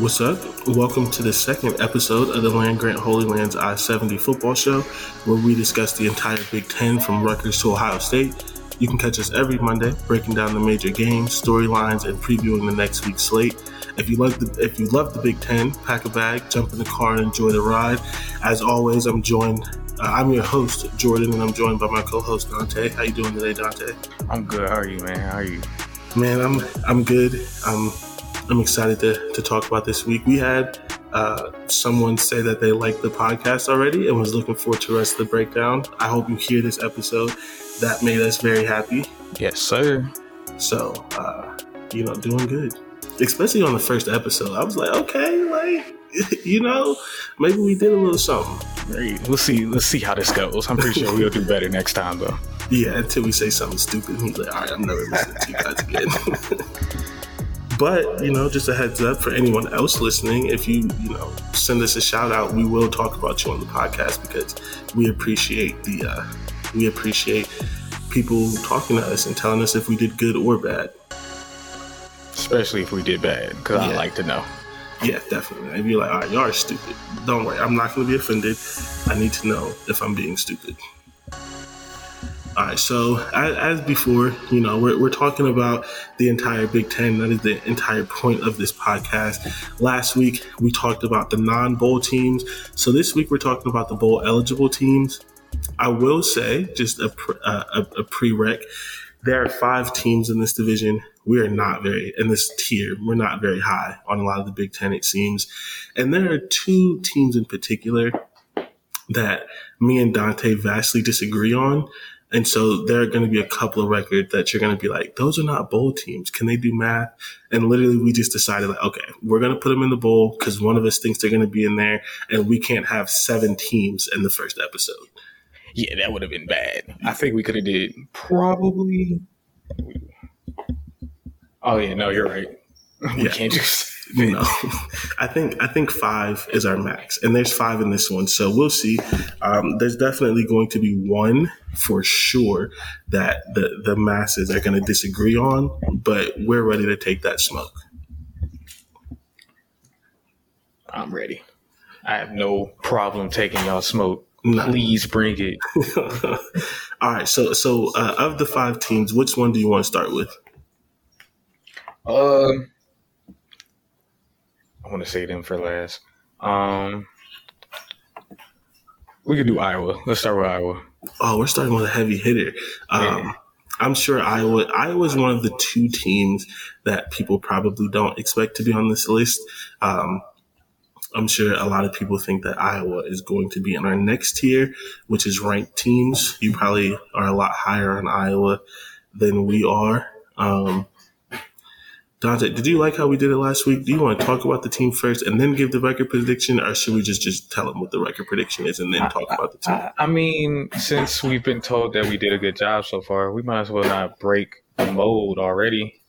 What's up? Welcome to the second episode of the Land Grant Holy Lands I 70 football show, where we discuss the entire Big Ten from Rutgers to Ohio State. You can catch us every Monday breaking down the major games, storylines, and previewing the next week's slate. If you love the if you love the Big Ten, pack a bag, jump in the car, and enjoy the ride. As always, I'm joined. Uh, I'm your host, Jordan, and I'm joined by my co-host Dante. How you doing today, Dante? I'm good. How are you, man? How are you? Man, I'm I'm good. I'm I'm excited to to talk about this week. We had uh, someone say that they liked the podcast already and was looking forward to the rest of the breakdown. I hope you hear this episode. That made us very happy. Yes, sir. So, uh, you know, doing good. Especially on the first episode, I was like, okay, like, you know, maybe we did a little something. Hey, we'll see. Let's see how this goes. I'm pretty sure we'll do better next time, though. Yeah, until we say something stupid. He's like, all right, I'm never listening to you guys again. but, you know, just a heads up for anyone else listening, if you, you know, send us a shout out, we will talk about you on the podcast because we appreciate the, uh, we appreciate people talking to us and telling us if we did good or bad. Especially if we did bad, because Yeah. I like to know. Yeah, definitely. If you're like, all right, y'all are stupid. Don't worry, I'm not going to be offended. I need to know if I'm being stupid. All right, so as, before, you know, we're, we're talking about the entire Big Ten. That is the entire point of this podcast. Last week, we talked about the non bowl teams. So this week, we're talking about the bowl eligible teams. I will say, just a, a, a prereq, there are five teams in this division. We are not very, in this tier, we're not very high on a lot of the Big Ten, it seems. And there are two teams in particular that me and Dante vastly disagree on. And so there are going to be a couple of records that you're going to be like, those are not bowl teams. Can they do math? And literally, we just decided, like, okay, we're going to put them in the bowl because one of us thinks they're going to be in there, and we can't have seven teams in the first episode. Yeah, that would have been bad. I think we could have did probably. Oh yeah, no, you're right. We Yeah. can't just. No, I think I think five is our max, and there's five in this one, so we'll see. Um, there's definitely going to be one for sure that the the masses are going to disagree on, but we're ready to take that smoke. I'm ready. I have no problem taking y'all smoke. No. Please bring it. All right, so so uh, of the five teams, which one do you want to start with? Um, I want to say them for last. Um, we could do Iowa. Let's start with Iowa. Oh, we're starting with a heavy hitter. Um, Yeah. I'm sure Iowa. Iowa is one of the two teams that people probably don't expect to be on this list. Um, I'm sure a lot of people think that Iowa is going to be in our next tier, which is ranked teams. You probably are a lot higher on Iowa than we are. Um, Dante, did you like how we did it last week? Do you want to talk about the team first and then give the record prediction, or should we just just tell them what the record prediction is and then talk about the team? I, I mean, since we've been told that we did a good job so far, we might as well not break the mold already.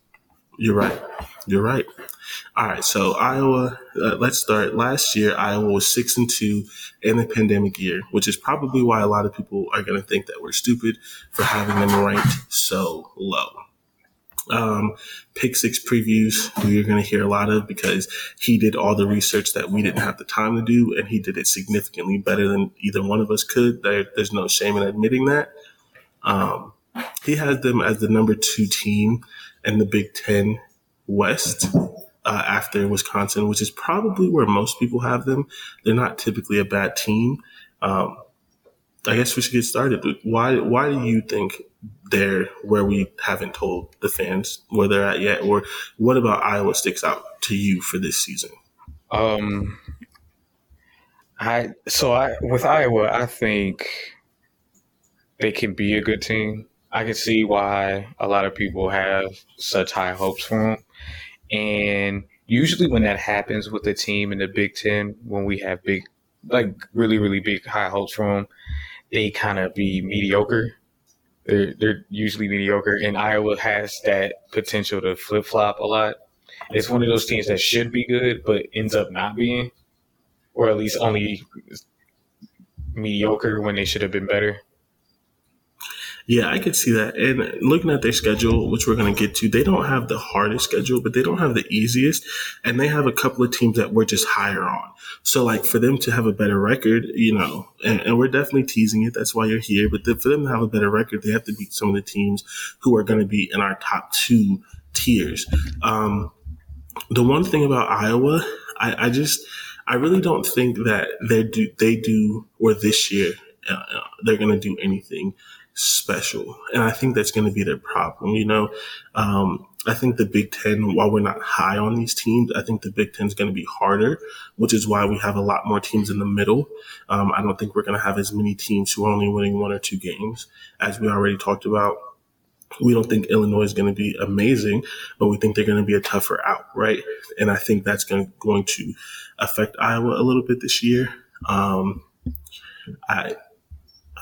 You're right. You're right. All right. So Iowa, uh, let's start. Last year, Iowa was six and two in the pandemic year, which is probably why a lot of people are going to think that we're stupid for having them ranked so low. Um, pick six previews we're going to hear a lot of because he did all the research that we didn't have the time to do, and he did it significantly better than either one of us could. There, there's no shame in admitting that. Um, he has them as the number two team in the Big Ten West uh, after Wisconsin, which is probably where most people have them. They're not typically a bad team. Um, I guess we should get started. Why why do you think they're where we haven't told the fans where they're at yet, or what about Iowa sticks out to you for this season? Um, I so I with Iowa, I think they can be a good team. I can see why a lot of people have such high hopes for them, and usually when that happens with a team in the Big Ten, when we have big, like really really big high hopes for them, they kind of be mediocre. They're they're usually mediocre, and Iowa has that potential to flip flop a lot. It's one of those teams that should be good, but ends up not being, or at least only mediocre when they should have been better. Yeah, I could see that. And looking at their schedule, which we're going to get to, they don't have the hardest schedule, but they don't have the easiest. And they have a couple of teams that we're just higher on. So, like, for them to have a better record, you know, and, and we're definitely teasing it. That's why you're here. But the, for them to have a better record, they have to beat some of the teams who are going to be in our top two tiers. Um, the one thing about Iowa, I, I just, I really don't think that they do, they do, or this year, uh, they're going to do anything special. And I think that's going to be their problem. You know, um, I think the Big Ten, while we're not high on these teams, I think the Big Ten is going to be harder, which is why we have a lot more teams in the middle. Um, I don't think we're going to have as many teams who are only winning one or two games, as we already talked about. We don't think Illinois is going to be amazing, but we think they're going to be a tougher out, right? And I think that's going, going to affect Iowa a little bit this year. Um, I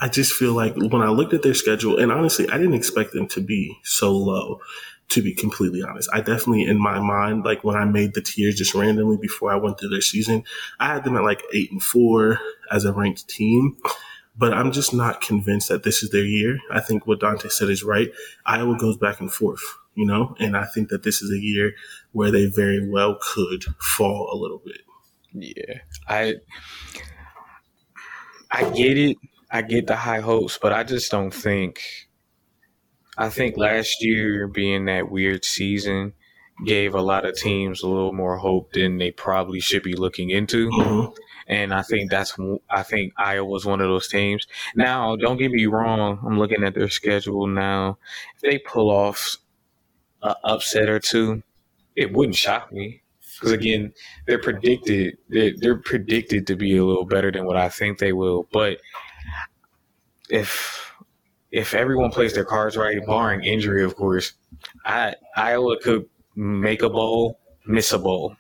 I just feel like when I looked at their schedule, and honestly, I didn't expect them to be so low, to be completely honest. I definitely, in my mind, like when I made the tiers just randomly before I went through their season, I had them at like eight and four as a ranked team. But I'm just not convinced that this is their year. I think what Dante said is right. Iowa goes back and forth, you know, and I think that this is a year where they very well could fall a little bit. Yeah. I I get it I get the high hopes, but I just don't think. I think last year being that weird season gave a lot of teams a little more hope than they probably should be looking into. Mm-hmm. And I think that's I think Iowa's one of those teams. Now, don't get me wrong. I'm looking at their schedule now. If they pull off an upset or two, it wouldn't shock me because again, they're predicted they're, they're predicted to be a little better than what I think they will. But if if everyone plays their cards right, barring injury, of course, I Iowa could make a bowl, miss a bowl.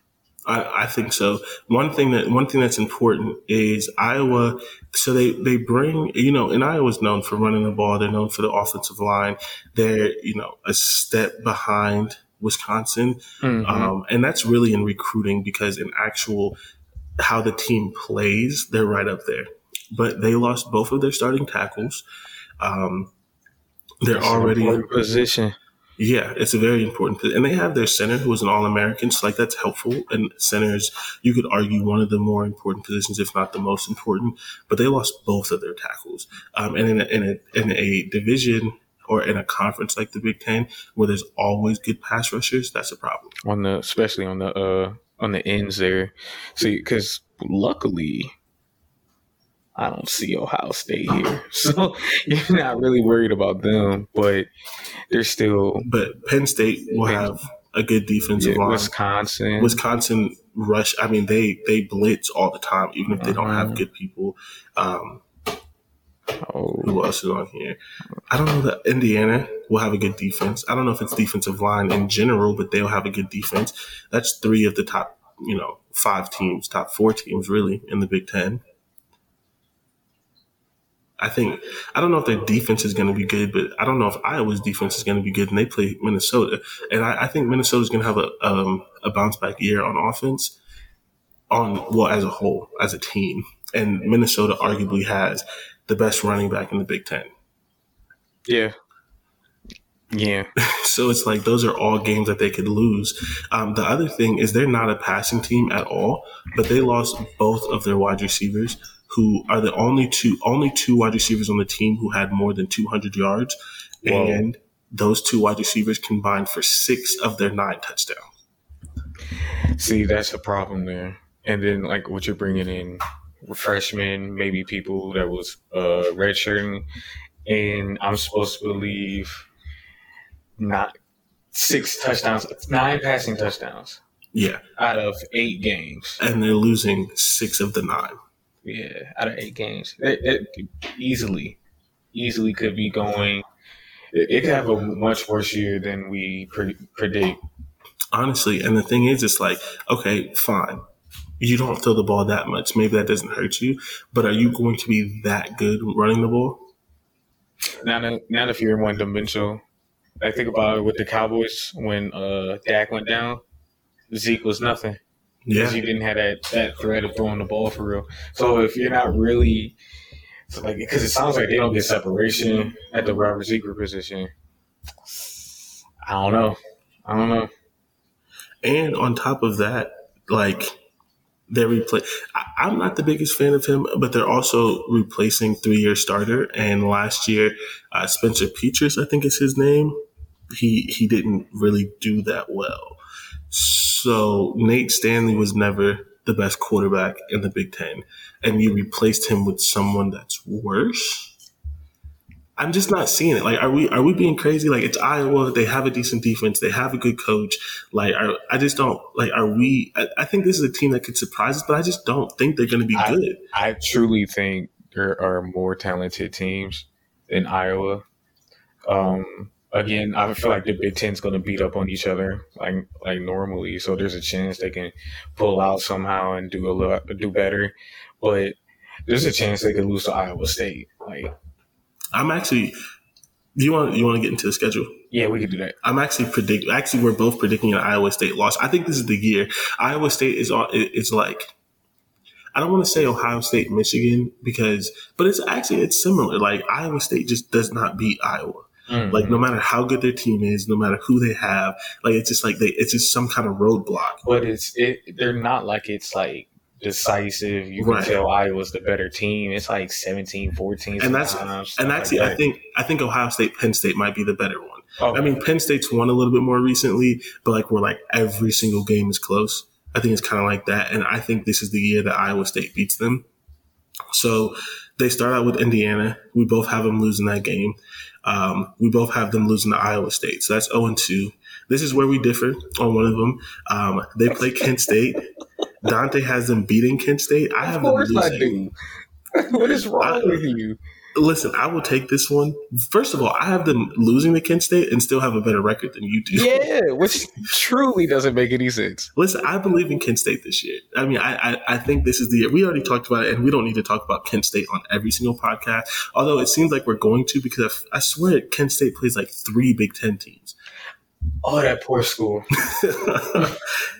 I, I, think so. One thing that one thing that's important is Iowa. So they they bring you know, and Iowa's known for running the ball. They're known for the offensive line. They're you know a step behind Wisconsin, mm-hmm. um, and that's really in recruiting because in actual how the team plays, they're right up there but they lost both of their starting tackles. Um, they're That's already position. Yeah, it's a very important, position and they have their center who is an All American, so like that's helpful. And centers, you could argue one of the more important positions, if not the most important. But they lost both of their tackles, um, and in a, in a in a division or in a conference like the Big Ten, where there's always good pass rushers, that's a problem. On the especially on the uh on the ends there, see, because luckily I don't see Ohio State here. So you're not really worried about them, but they're still. But Penn State will Penn, have a good defensive yeah, line. Wisconsin. Wisconsin rush. I mean, they they blitz all the time, even if they uh-huh. don't have uh-huh. good people. Um, oh. Who else is on here? I don't know that Indiana will have a good defense. I don't know if it's defensive line in general, but they'll have a good defense. That's three of the top, you know, five teams, top four teams really in the Big Ten. I think I don't know if their defense is going to be good, but I don't know if Iowa's defense is going to be good. And they play Minnesota, and I, I think Minnesota is going to have a um, a bounce back year on offense, on well as a whole as a team. And Minnesota arguably has the best running back in the Big Ten. Yeah. Yeah. so it's like those are all games that they could lose. Um, the other thing is they're not a passing team at all, but they lost both of their wide receivers who are the only two only two wide receivers on the team who had more than 200 yards, Whoa. and those two wide receivers combined for six of their nine touchdowns. See, that's a problem there. And then, like what you're bringing in, freshmen, maybe people that was uh, redshirting, and I'm supposed to believe not six touchdowns, nine passing touchdowns. Yeah, out of eight games, and they're losing six of the nine. Yeah, out of eight games, it, it easily, easily could be going. It, it, could have a much worse year than we pre- predict. Honestly, and the thing is, it's like, okay, fine, you don't throw the ball that much. Maybe that doesn't hurt you, but are you going to be that good running the ball? Not, not if you're in one dimensional. I think about it with the Cowboys when uh, Dak went down. Zeke was nothing because yeah. you didn't have that, that threat of throwing the ball for real. So if you're not really So like, because it sounds like they don't get separation at the wide receiver position. I don't know. I don't know. And on top of that, like they're replace. I'm not the biggest fan of him, but they're also replacing three-year starter. And last year, uh, Spencer Petras, I think is his name. He he didn't really do that well. So Nate Stanley was never the best quarterback in the Big Ten, and you replaced him with someone that's worse. I'm just not seeing it. Like, are we are we being crazy? Like, it's Iowa. They have a decent defense. They have a good coach. Like, are, I just don't like. Are we? I, I, think this is a team that could surprise us, but I just don't think they're going to be I, good. I truly think there are more talented teams in Iowa. Um, again, I feel like the Big Ten's going to beat up on each other like like normally. So there's a chance they can pull out somehow and do a little do better, but there's a chance they could lose to Iowa State. Like I'm actually. Do you want you want to get into the schedule? Yeah, we can do that. I'm actually predict. Actually, we're both predicting an Iowa State loss. I think this is the year. Iowa State is on. It's like I don't want to say Ohio State, Michigan because, but it's actually it's similar. Like Iowa State just does not beat Iowa. Mm-hmm. Like no matter how good their team is, no matter who they have, like it's just like they, it's just some kind of roadblock. But it's it. They're not like it's like decisive. You can right. tell Iowa's the better team. It's like 17, 14. And that's and actually like I think I think Ohio State, Penn State might be the better one. Okay. I mean, Penn State's won a little bit more recently, but like we're like every single game is close. I think it's kind of like that, and I think this is the year that Iowa State beats them. So they start out with Indiana. We both have them losing that game. Um, we both have them losing to Iowa State. So that's 0 and 2. This is where we differ on one of them. Um, they play Kent State. Dante has them beating Kent State. I have them losing. What is wrong I, with you? Listen, I will take this one. First of all, I have them losing to Kent State and still have a better record than you do. Yeah, which truly doesn't make any sense. Listen, I believe in Kent State this year. I mean, I, I, I think this is the year. We already talked about it, and we don't need to talk about Kent State on every single podcast. Although it seems like we're going to, because I, I swear Kent State plays like three Big Ten teams. Oh, that poor school.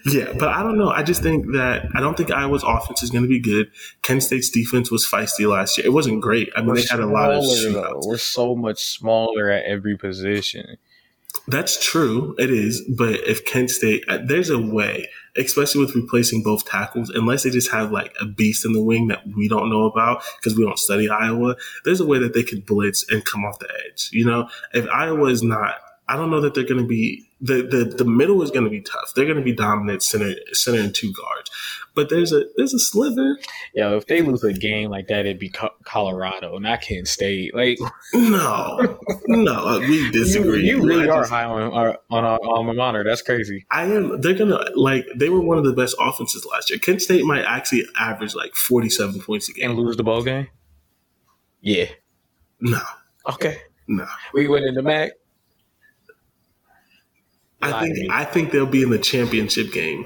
yeah, but I don't know. I just think that I don't think Iowa's offense is going to be good. Kent State's defense was feisty last year. It wasn't great. I mean, We're they had a lot of. Shootouts. We're so much smaller at every position. That's true. It is. But if Kent State, uh, there's a way, especially with replacing both tackles, unless they just have like a beast in the wing that we don't know about because we don't study Iowa, there's a way that they could blitz and come off the edge. You know, if Iowa is not I don't know that they're going to be the, the the middle is going to be tough. They're going to be dominant center center and two guards, but there's a there's a sliver. Yeah, if they lose a game like that, it'd be Colorado, not Kent State. Like no, no, uh, we disagree. You, you really I are high on our, on our alma mater. That's crazy. I am. They're gonna like they were one of the best offenses last year. Kent State might actually average like forty seven points a game and lose the ball game. Yeah. No. Okay. No. We went in the MAC. I think I think they'll be in the championship game.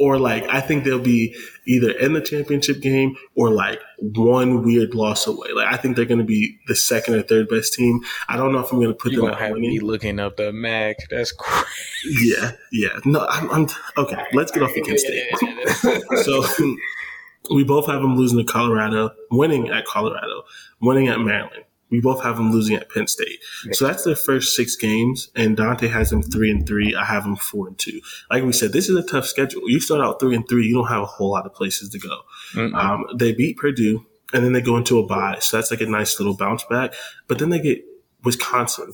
Or like I think they'll be either in the championship game or like one weird loss away. Like I think they're going to be the second or third best team. I don't know if I'm going to put you them. Gonna have winning. me looking up the MAC. That's crazy. Yeah, yeah. No, I'm, I'm okay. Let's get off the Kent State. so we both have them losing to Colorado, winning at Colorado, winning at Maryland, we both have them losing at Penn State. So that's their first six games, and Dante has them three and three. I have them four and two. Like we said, this is a tough schedule. You start out three and three, you don't have a whole lot of places to go. Um, they beat Purdue, and then they go into a bye, so that's like a nice little bounce back. But then they get Wisconsin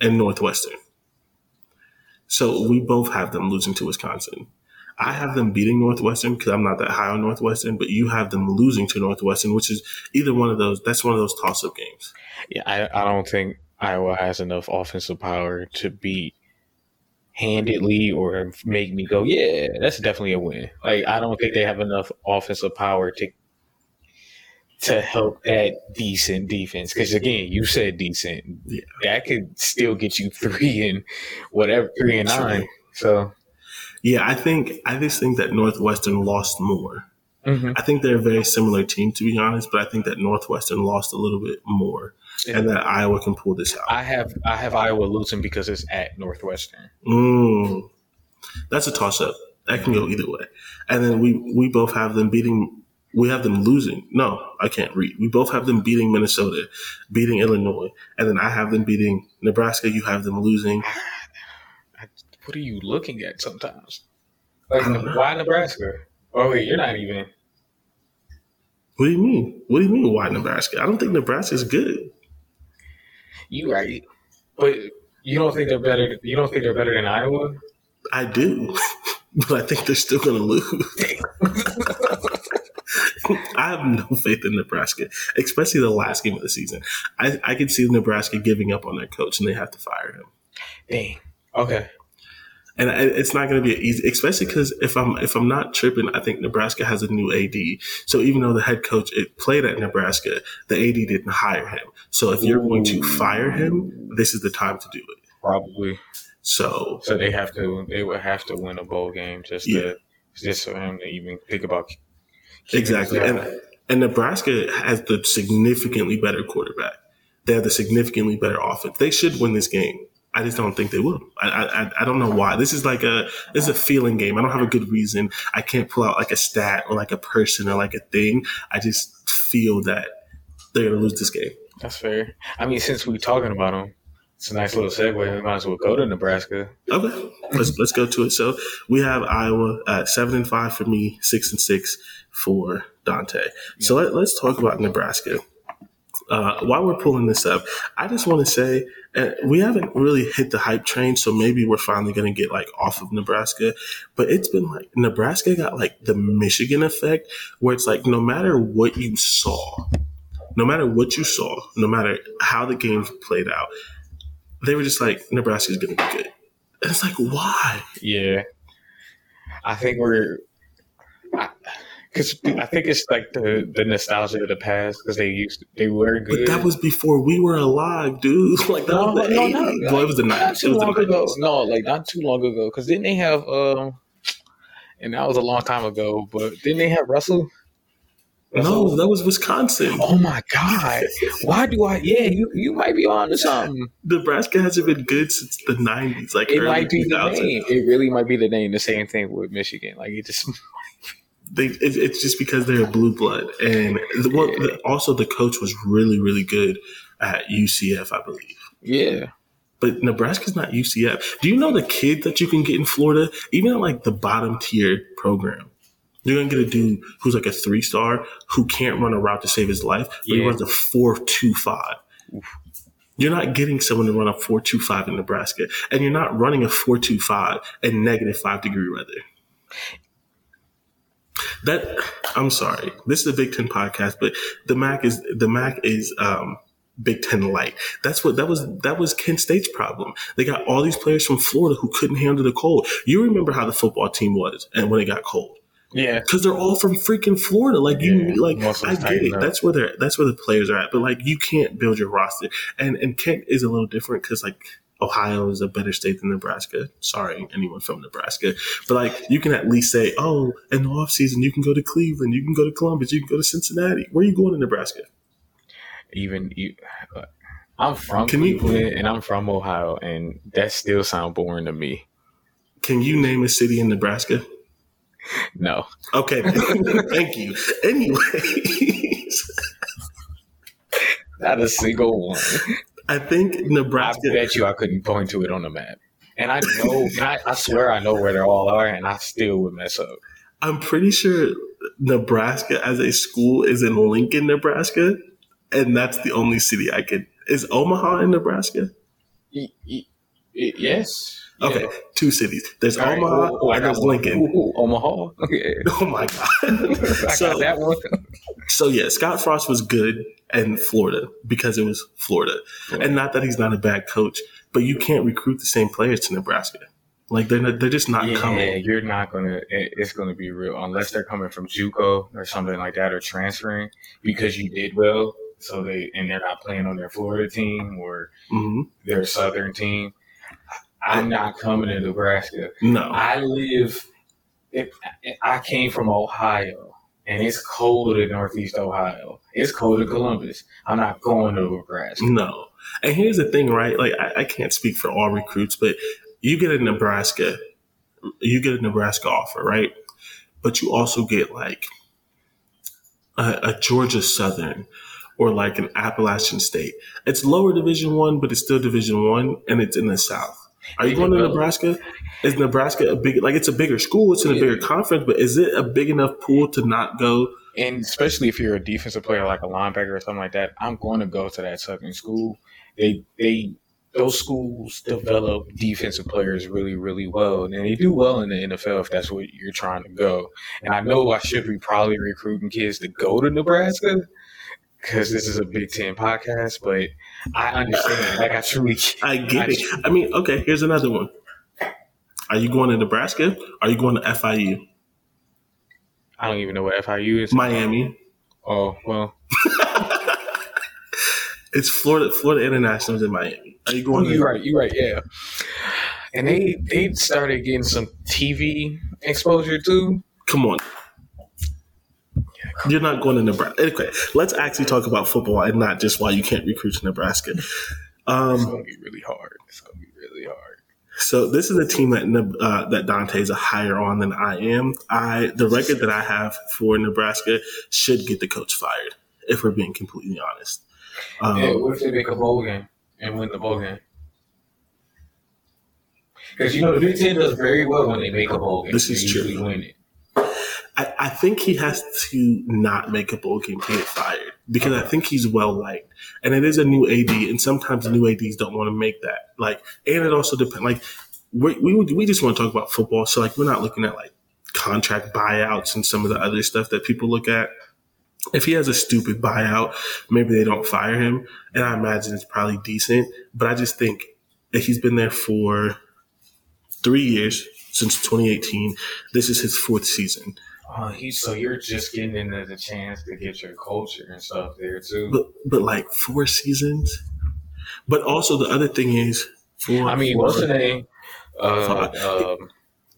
and Northwestern. So we both have them losing to Wisconsin. I have them beating Northwestern because I'm not that high on Northwestern, but you have them losing to Northwestern, which is either one of those. That's one of those toss up games. Yeah, I, I don't think Iowa has enough offensive power to beat handedly or make me go, yeah, that's definitely a win. Like I don't think they have enough offensive power to to help that decent defense. Because again, you said decent. Yeah. That could still get you three and whatever, three and nine. So yeah, I think I just think that Northwestern lost more. Mm-hmm. I think they're a very similar team, to be honest, but I think that Northwestern lost a little bit more, yeah. and that Iowa can pull this out. I have I have Iowa losing because it's at Northwestern. Mm, that's a toss up. That can go either way. And then we we both have them beating We have them losing. No, I can't read. We both have them beating Minnesota, beating Illinois, and then I have them beating Nebraska. You have them losing. What are you looking at sometimes? Like, why Nebraska? Oh, wait, you're not even. What do you mean? What do you mean? Why Nebraska? I don't think Nebraska is good. You right, but you don't think they're better. You don't think they're better than Iowa? I do, but I think they're still going to lose. I have no faith in Nebraska, especially the last game of the season. I, I could see Nebraska giving up on their coach and they have to fire him. Dang. Okay. And it's not going to be easy, especially because if I'm if I'm not tripping, I think Nebraska has a new AD. So even though the head coach it played at Nebraska, the AD didn't hire him. So if you're going to fire him, this is the time to do it. Probably. So so they have to they would have to win a bowl game just yeah. to just for him to even think about exactly. And and Nebraska has the significantly better quarterback. They have the significantly better offense. They should win this game. I just don't think they will. I, I I don't know why. This is like a this is a feeling game. I don't have a good reason. I can't pull out like a stat or like a person or like a thing. I just feel that they're gonna lose this game. That's fair. I mean, since we're talking about them, it's a nice little segue. We might as well go to Nebraska. Okay, let's let's go to it. So we have Iowa at seven and five for me, six and six for Dante. So let, us talk about Nebraska. Uh, while we're pulling this up, I just want to say uh, we haven't really hit the hype train, so maybe we're finally going to get like off of Nebraska. But it's been like Nebraska got like the Michigan effect, where it's like no matter what you saw, no matter what you saw, no matter how the games played out, they were just like Nebraska's going to be good. And it's like, why? Yeah, I think we're. Because I, think it's like the the nostalgia of the past because they used to, they were good. But that was before we were alive, dude. Like that no, was the no, 80s. No, well, it was the nineties. It was long ago. No, like not too long ago. Because didn't they have um, and that was a long time ago. But didn't they have Russell? No, that was Wisconsin. Oh my god! Why do I? Yeah, you you might be on to something. Nebraska hasn't been good since the nineties. Like it might be 2000. the name. It really might be the name. The same thing with Michigan. Like it just. They, it, it's just because they're blue blood, and the, what, the, also the coach was really really good at UCF, I believe. Yeah, but Nebraska's not UCF. Do you know the kid that you can get in Florida, even at like the bottom tier program? You're gonna get a dude who's like a three star who can't run a route to save his life, but yeah. he runs a four two five. You're not getting someone to run a four two five in Nebraska, and you're not running a four two five in negative five degree weather. That I'm sorry, this is a Big Ten podcast, but the MAC is the MAC is um, Big Ten light. That's what that was. That was Kent State's problem. They got all these players from Florida who couldn't handle the cold. You remember how the football team was, and when it got cold. Yeah, because they're all from freaking Florida. Like you, yeah, like I get it. Up. That's where they're. That's where the players are at. But like you can't build your roster, and and Kent is a little different because like Ohio is a better state than Nebraska. Sorry, anyone from Nebraska. But like you can at least say, oh, in the off season you can go to Cleveland, you can go to Columbus, you can go to Cincinnati. Where are you going in Nebraska? Even you I'm from can Cleveland you, and I'm from Ohio and that still sounds boring to me. Can you name a city in Nebraska? No. Okay. Thank you. Anyways. Not a single one. I think Nebraska. I bet you I couldn't point to it on the map. And I know, I, I swear I know where they all are, and I still would mess up. I'm pretty sure Nebraska as a school is in Lincoln, Nebraska, and that's the only city I could. Is Omaha in Nebraska? yes. Okay, yeah. two cities. There's All Omaha right. oh, and there's Lincoln. Ooh, ooh, Omaha. Okay. Oh my god. so, that one. so yeah, Scott Frost was good in Florida because it was Florida, yeah. and not that he's not a bad coach, but you can't recruit the same players to Nebraska. Like they're not, they're just not coming. yeah, coming. You're not gonna. It's gonna be real unless they're coming from JUCO or something like that or transferring because you did well. So they and they're not playing on their Florida team or mm-hmm. their Southern team I'm not coming to Nebraska. No, I live. It, I came from Ohio, and it's cold in Northeast Ohio. It's cold in Columbus. I'm not going to Nebraska. No. And here's the thing, right? Like I, I can't speak for all recruits, but you get a Nebraska, you get a Nebraska offer, right? But you also get like a, a Georgia Southern or like an Appalachian State. It's lower Division One, but it's still Division One, and it's in the South. Are you going to Nebraska? Is Nebraska a big like it's a bigger school, it's in a Yeah. bigger conference, but is it a big enough pool to not go? And especially if you're a defensive player like a linebacker or something like that, I'm going to go to that Southern school. They they those schools develop defensive players really really well, and they do well in the NFL if that's what you're trying to go. And I know I should be probably recruiting kids to go to Nebraska because this is a Big Ten podcast, but I understand. Like I truly, I get I- it. I mean, okay, here's another one. Are you going to Nebraska? Are you going to FIU? I don't even know what FIU is. Miami. Oh well, It's Florida Florida International's in Miami. Are you going oh, to you're right. You're right. Yeah. And they they started getting some TV exposure too. Come on. You're not going to Nebraska. Okay, let's actually talk about football and not just why you can't recruit to Nebraska. It's Um, gonna be really hard. It's gonna be really hard. so this is a team that uh, that Dante is a higher on than I am. I the record that I have for Nebraska should get the coach fired if we're being completely honest. Um, Yeah, what if they make a bowl game and win the bowl game? Because you know the Big Ten does very well when they make a bowl game. This is They true. Win it. I, I think he has to not make a bowl game to get fired because I think he's well liked, and it is a new AD, and sometimes new ads don't want to make that. Like, and it also depends. Like, we we we just want to talk about football, so like we're not looking at like contract buyouts and some of the other stuff that people look at. If he has a stupid buyout, maybe they don't fire him, and I imagine it's probably decent. But I just think that he's been there for three years since 2018. This is his fourth season. Oh, he, so you're just getting into the chance to get your culture and stuff there too. but but like four seasons. But also the other thing is, four, I mean, four- what's the name? Uh,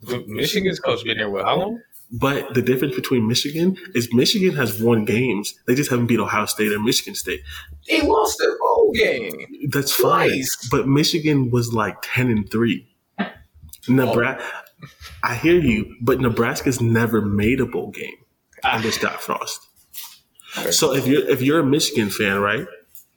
um, Michigan's coach been there with How long? But the difference between Michigan is Michigan has won games. They just haven't beat Ohio State or Michigan State. They lost their bowl game. That's fine. But Michigan was like ten and three. Nebraska. I hear you, but Nebraska's never made a bowl game ah. under Scott Frost. So if you're if you're a Michigan fan, right?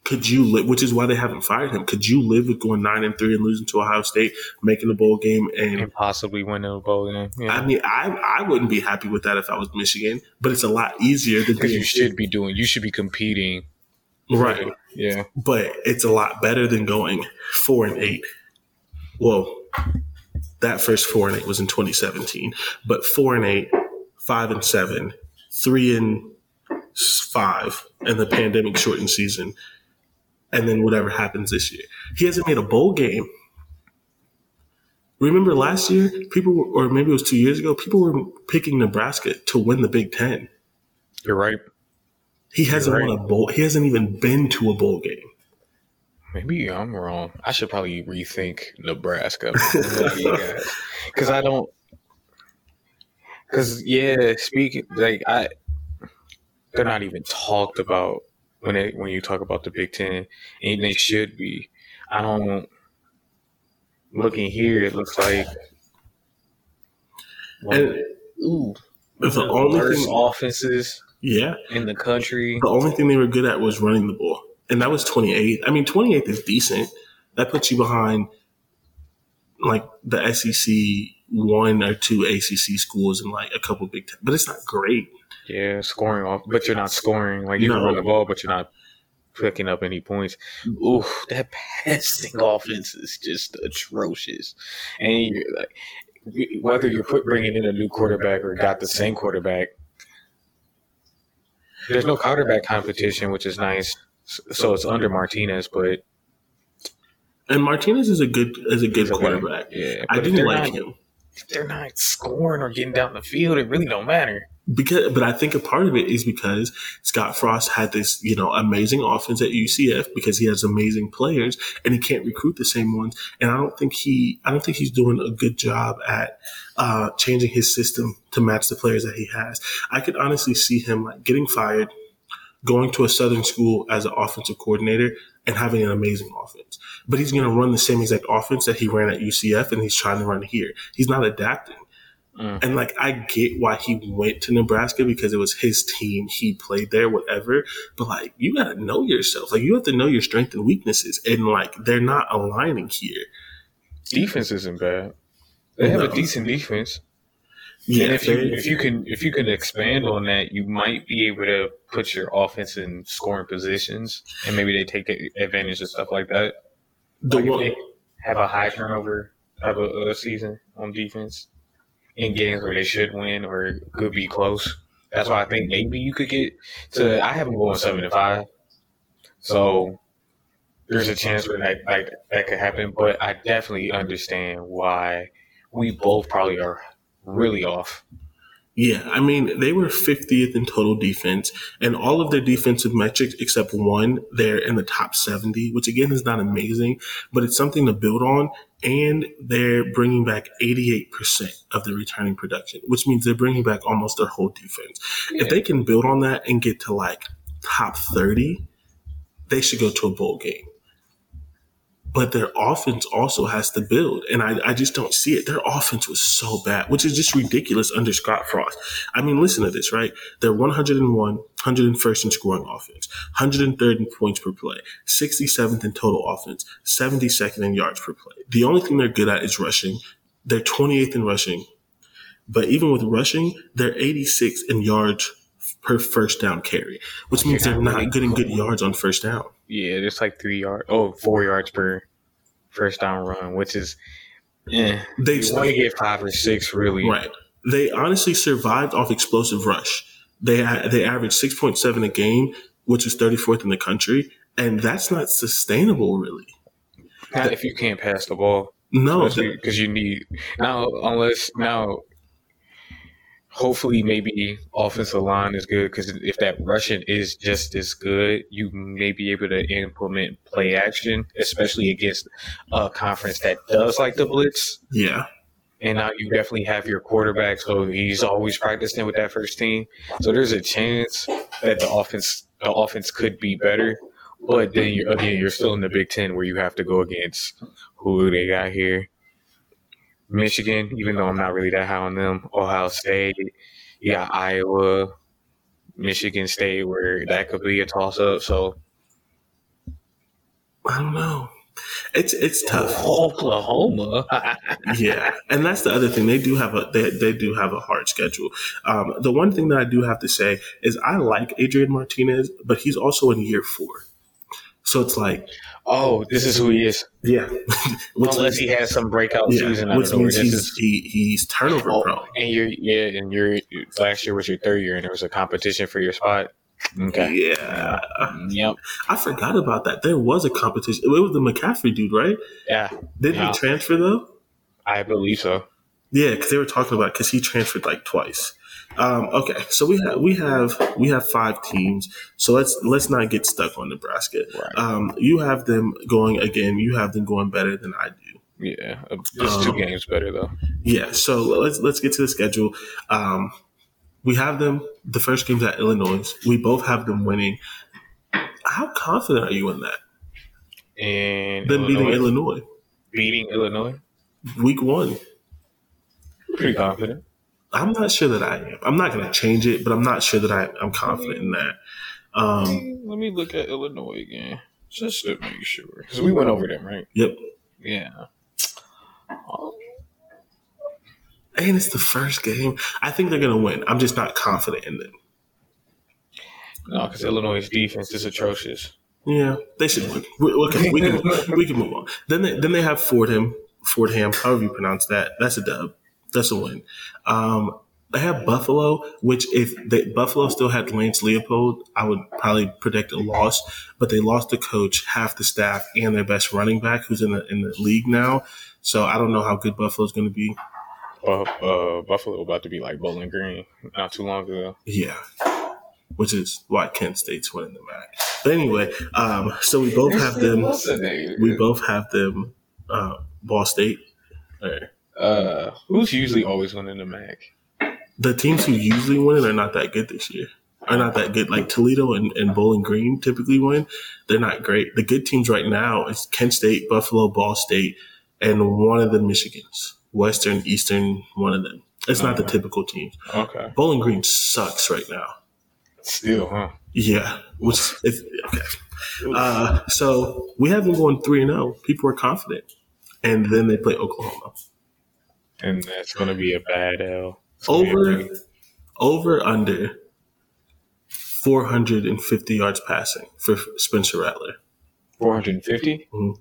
Could you live? Which is why they haven't fired him. Could you live with going nine and three and losing to Ohio State, making a bowl game, and And possibly winning a bowl game. Yeah. I mean, I I wouldn't be happy with that if I was Michigan, but it's a lot easier than being you should be doing, you should be competing. right. Yeah. But it's a lot better than going four and eight. Well, that first four and eight was in 2017, but four and eight, five and seven, three and five, and the pandemic shortened season, and then whatever happens this year. He hasn't made a bowl game. Remember last year, people were, or maybe it was two years ago, people were picking Nebraska to win the Big Ten. You're right. He hasn't You're won a bowl. He hasn't even been to a bowl game. Maybe I'm wrong. I should probably rethink Nebraska. Because I don't. Because, yeah, speaking, like, I. They're not even talked about when they, when you talk about the Big Ten, and they should be. I don't. Looking here, it looks like. And ooh, the only thing, offenses yeah, in the country. the only thing they were good at was running the ball, and that was 28th. I mean, 28th is decent. That puts you behind like the SEC one or two ACC schools and like a couple Big Ten, but it's not great. Yeah, scoring off, but you're not scoring. Like you can No. run the ball, but you're not picking up any points. Ooh, that passing offense is just atrocious. And you're like, whether you're put, bringing in a new quarterback or got the same quarterback, there's no quarterback competition, which is nice. So it's under Martinez, but And Martinez is a good is a good he's quarterback. Yeah, I but if didn't like not, him If they're not scoring or getting down the field, it really don't matter. because, but I think a part of it is because Scott Frost had this you know amazing offense at UCF because he has amazing players and he can't recruit the same ones. And I don't think he I don't think he's doing a good job at uh, changing his system to match the players that he has. I could honestly see him like getting fired, going to a Southern school as an offensive coordinator and having an amazing offense. But he's going to run the same exact offense that he ran at UCF and he's trying to run here. He's not adapting. Mm. And like, I get why he went to Nebraska because it was his team. He played there, whatever. But like, you got to know yourself. Like, you have to know your strengths and weaknesses. And like, they're not aligning here. Defense isn't bad. They have no. a decent defense. Yeah, and if you if you can if you can expand on that, you might be able to put your offense in scoring positions, and maybe they take advantage of stuff like that. The like one, have a high turnover of a, season on defense in games where they should win or could be close. That's why I think maybe you could get to. I have them going seven and five, so there's a chance where that like that could happen. But I definitely understand why we both probably are really um, off. Yeah, I mean, they were 50th in total defense, and all of their defensive metrics except one, they're in the top 70, which again is not amazing, but it's something to build on. And they're bringing back 88% of the returning production, which means they're bringing back almost their whole defense. Yeah. If they can build on that and get to like top 30, they should go to a bowl game but their offense also has to build. And I, I just don't see it. Their offense was so bad, which is just ridiculous under Scott Frost. I mean, listen to this, right? They're 101, 101st in scoring offense, 103rd in points per play, 67th in total offense, 72nd in yards per play. The only thing they're good at is rushing. They're 28th in rushing. But even with rushing, they're 86th in yards per first down carry, which oh, means they're not getting good yards on first down. Yeah, just like three yards. Oh, four yards per first down run, which is yeah. They want to get five or six, really. Right. They honestly survived off explosive rush. They they averaged six point seven a game, which is thirty fourth in the country, and that's not sustainable, really. Not if you can't pass the ball. No, because you need now unless now hopefully maybe offensive line is good because if that Russian is just as good, you may be able to implement play action, especially against a conference that does like the blitz. Yeah. And now you definitely have your quarterback, so he's always practicing with that first team. So there's a chance that the offense the offense could be better. But then you're, again, you're still in the Big Ten where you have to go against who they got here. Michigan, even though I'm not really that high on them. Ohio State, yeah, Iowa, Michigan State, where that could be a toss up. So I don't know. It's it's tough. Oklahoma. yeah, and that's the other thing. They do have a they, they do have a hard schedule. Um, the one thing that I do have to say is I like Adrian Martinez, but he's also in year four. So it's like oh, this is who he is. Yeah. Unless he has some breakout yeah, season. Which means he's, is, he, he's turnover oh, prone. And you're, yeah, and your last year was your third year and there was a competition for your spot. Okay. Yeah. Yep. I forgot about that. There was a competition. It was the McCaffrey dude, right? Yeah. Did yeah. he transfer though? I believe so. Yeah, because they were talking about because he transferred like twice. Um, okay, so we have we have we have five teams. So let's let's not get stuck on Nebraska. Right. Um, you have them going again. You have them going better than I do. Yeah, just um, two games better though. Yeah, so let's let's get to the schedule. Um, we have them. The first game's at Illinois. We both have them winning. How confident are you in that? And them beating Illinois, beating Illinois, week one. Pretty confident. I'm not sure that I am. I'm not going to change it, but I'm not sure that I, am confident in that. Um, Let me look at Illinois again, just to make sure, because we went over them, right? Yep. Yeah. And it's the first game. I think they're going to win. I'm just not confident in them. No, because Illinois' defense is atrocious. Yeah, they should win. Okay, we can we can move on. Then they, then they have Fordham, Fordham, however you pronounce that. That's a dub. That's a win. Um, they have Buffalo, which if they, Buffalo still had Lance Leipold, I would probably predict a loss. But they lost the coach, half the staff, and their best running back, who's in the in the league now. So I don't know how good Buffalo's going to be. Uh, uh, Buffalo about to be like Bowling Green not too long ago. Yeah, which is why Kent State's winning the MAC. But anyway, um, so we both have them. We both have them. Uh, Ball State. Uh, who's usually always winning the MAC? The teams who usually win it are not that good this year. Are not that good. Like Toledo and, and Bowling Green typically win. They're not great. The good teams right now is Kent State, Buffalo, Ball State, and one of the Michigans. Western, Eastern, one of them. It's not the typical teams. Okay. Bowling Green sucks right now. Still, huh? Yeah, which okay. Uh, so we have them going three and zero. People are confident, and then they play Oklahoma. And that's going to be a bad L. It's gonna be a Over, over under four hundred and fifty yards passing for Spencer Rattler. 450? Mhm.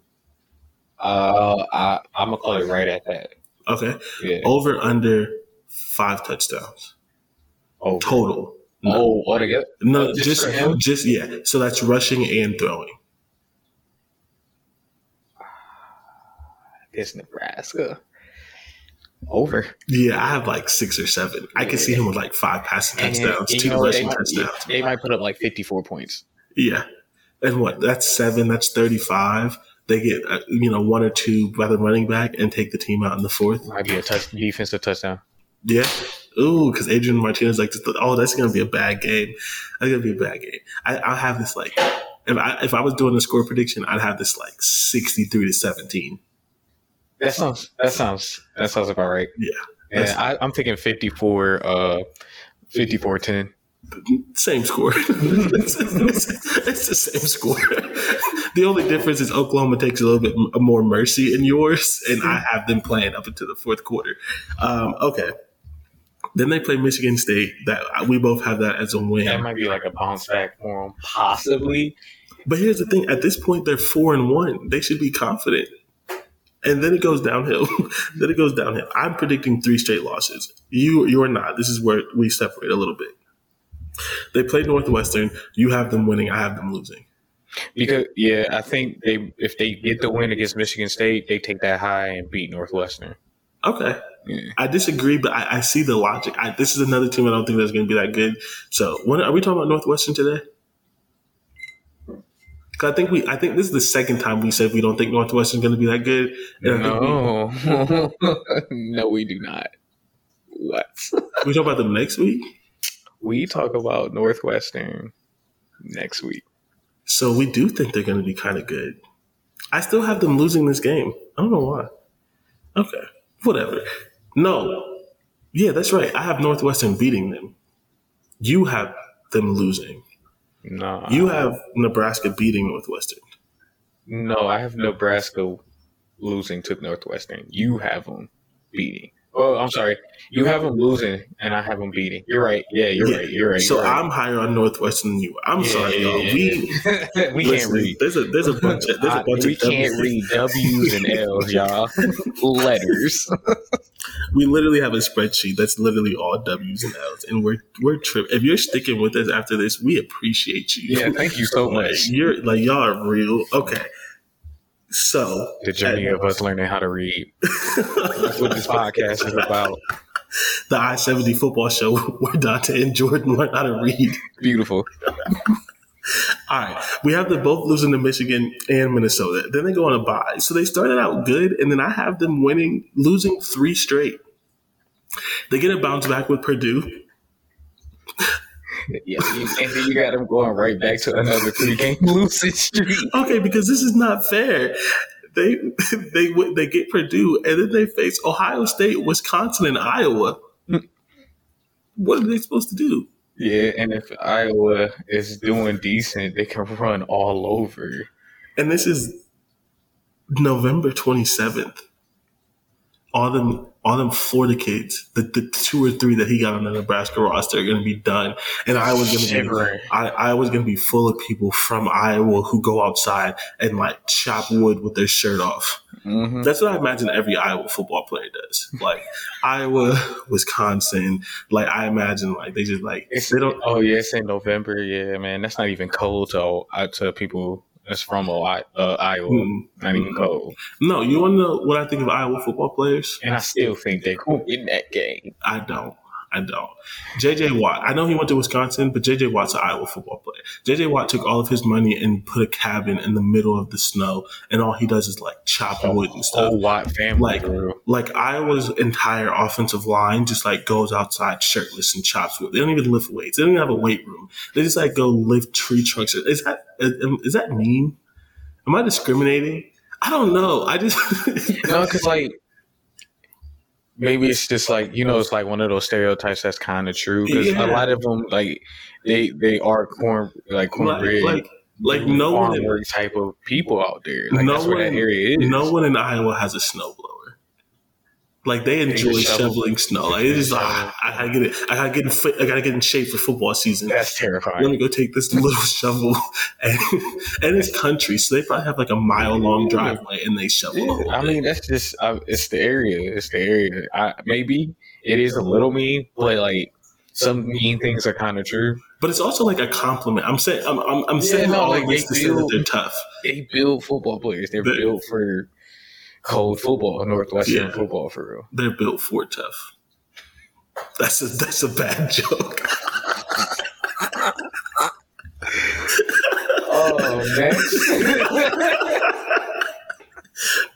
Uh, I, I'm going to call it right at that. Okay, Yeah. over under five touchdowns Oh, total. oh altogether? No, Uh, just just just yeah. So that's rushing and throwing. It's Nebraska. Over. Yeah, I have like six or seven. I can see him with like five passing And- touchdowns, and two know rushing they, touchdowns. they might put up like 54 points. Yeah. And what? That's seven. That's 35. They get, uh, you know, one or two by the running back and take the team out in the fourth. Might be a touch defensive touchdown. Yeah. Ooh, because Adrian Martinez like, oh, that's going to be a bad game. That's going to be a bad game. I, I'll have this like, if I, if I was doing a score prediction, I'd have this like 63 to 17. That sounds that sounds that sounds about right. Yeah. And I, I'm thinking 54 uh 54 10. Same score. it's, it's- it's the same score. the only difference is Oklahoma takes a little bit more mercy in yours, and I have them playing up into the fourth quarter. Um, okay. Then they play Michigan State. That we both have that as a win. That might be like a bounce back for them, possibly. But here's the thing: at this point, they're four and one. They should be confident. And then it goes downhill. then it goes downhill. I'm predicting three straight losses. You, you're not. This is where we separate a little bit. They play Northwestern. You have them winning. I have them losing. Because yeah, I think they if they get the win against Michigan State, they take that high and beat Northwestern. Okay. Yeah. I disagree, but I, I see the logic. I, this is another team I don't think that's going to be that good. So, when are we talking about Northwestern today? I think we, I think this is the second time we said we don't think Northwestern's going to be that good. And think we- No, no, we do not. What? we talk about them next week. We talk about Northwestern next week. So we do think they're going to be kind of good. I still have them losing this game. I don't know why. Okay, whatever. No, yeah, that's right. I have Northwestern beating them. You have them losing. No, You have Nebraska beating Northwestern. no. I have Nebraska losing to Northwestern. You have them beating. Oh, I'm sorry. You have them losing, and I have them beating. You're right. Yeah, you're Yeah. right. You're right. So you're right. I'm higher on Northwestern than you. I'm Yeah, sorry, y'all. yeah, We we listen, can't read. There's a there's a bunch of there's a I- bunch we of can't read W's and L's, y'all. Letters. We literally have a spreadsheet that's literally all W's and L's, and we're we're trip. If you're sticking with us after this, we appreciate you. Yeah, thank you so Like, much. you're like y'all are real. Okay, so The journey of us learning how to read. That's what this podcast is about. the I seventy football show where Dante and Jordan learn how to read. Beautiful. All right, we have them both losing to Michigan and Minnesota. Then they go on a bye, so they started out good, and then I have them winning, losing three straight. They get a bounce back with Purdue. Yeah, you- and then you got them going right back to another three game losing streak. Okay, because this is not fair. They they they get Purdue, and then they face Ohio State, Wisconsin, and Iowa. What are they supposed to do? Yeah, and if Iowa is doing decent, they can run all over. And this is November twenty seventh. All them all them Florida kids, the, the two or three that he got on the Nebraska roster are going to be done, and Iowa's going to be Shivering. I, was going to be full of people from Iowa who go outside and like chop wood with their shirt off. Mm-hmm. That's what I imagine every Iowa football player does. Like Iowa, Wisconsin. Like I imagine like they just like It's, they don't. oh yeah, it's in November. Yeah, man, that's not even cold to uh, to people that's from Ohio, uh, Iowa. Mm, Not even cold. no, you want to know what I think of Iowa football players? And I still think they're to win that game. I don't. I don't. JJ Watt. I know he went to Wisconsin, but JJ Watt's an Iowa football player. JJ Watt took all of his money and put a cabin in the middle of the snow, and all he does is like chop wood and stuff. Whole Watt family, Like- bro. like Iowa's entire offensive line just like goes outside shirtless and chops wood. They don't even lift weights. They don't even have a weight room. They just like go lift tree trunks. Is that is, is that mean? Am I discriminating? I don't know. I just No, because like maybe it's just like you know, it's like one of those stereotypes that's kind of true because Yeah. a lot of them like they they are corn like Like, cornbread. like, like no one, in, type of people out there. Like No that's where that one- area is. no one in Iowa has a snowblower. Like they enjoy shovel. shoveling snow. Like it's just ah, I gotta get it. I gotta get in fit. I gotta get in shape for football season. That's terrifying. Let me go take this little shovel, and, and it's country, so they probably have like a mile long driveway, and they shovel whole I mean, that's just uh, it's the area. It's the area. I, maybe it is a little mean, but like some mean things are kind of true. But it's also like a compliment. I'm saying I'm I'm, I'm saying no, all like, of this to say that they're tough. They build football players. They're They- built for cold football, Northwestern Yeah. football for real. They're built for tough. That's a that's a bad joke. Oh man.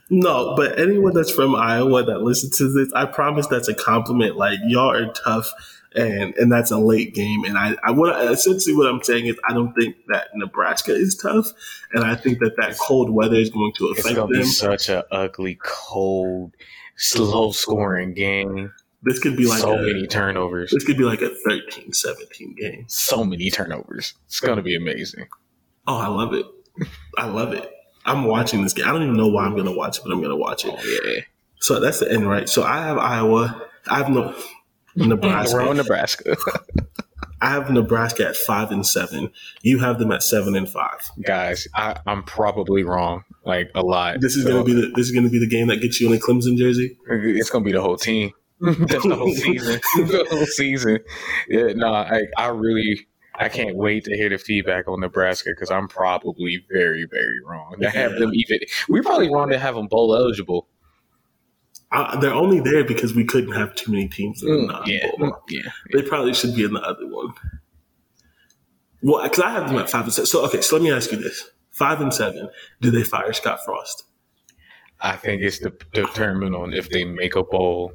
No, but anyone that's from Iowa that listens to this, I promise that's a compliment. Like y'all are tough, and and that's a late game. And I, I what essentially what I'm saying is I don't think that Nebraska is tough, and I think that that cold weather is going to affect it's gonna be such a ugly, cold, slow scoring game. This could be like so a, many turnovers. this could be like a 13-17 game. So many turnovers. It's gonna be amazing. Oh, I love it. I love it. I'm watching this game. I don't even know why I'm going to watch it, but I'm going to watch it. Oh yeah. So that's the end, right? So I have Iowa. I have no Nebraska. We're on Nebraska. I have Nebraska at five and seven. You have them at seven and five. Guys, I, I'm probably wrong. Like a lot. This is So, gonna be the this is gonna be the game that gets you in a Clemson jersey. it's gonna be the whole team. That's the whole season. the whole season. Yeah, no, I, I really I can't wait to hear the feedback on Nebraska because I'm probably very, very wrong. To have them even we probably wrong to have them bowl eligible. Uh, they're only there because we couldn't have too many teams that are Mm, not. yeah, bowl. yeah. They probably should be in the other one. Well, because I have them at five and seven. So okay, so let me ask you this: five and seven, do they fire Scott Frost? I think it's de- determined on if they make a bowl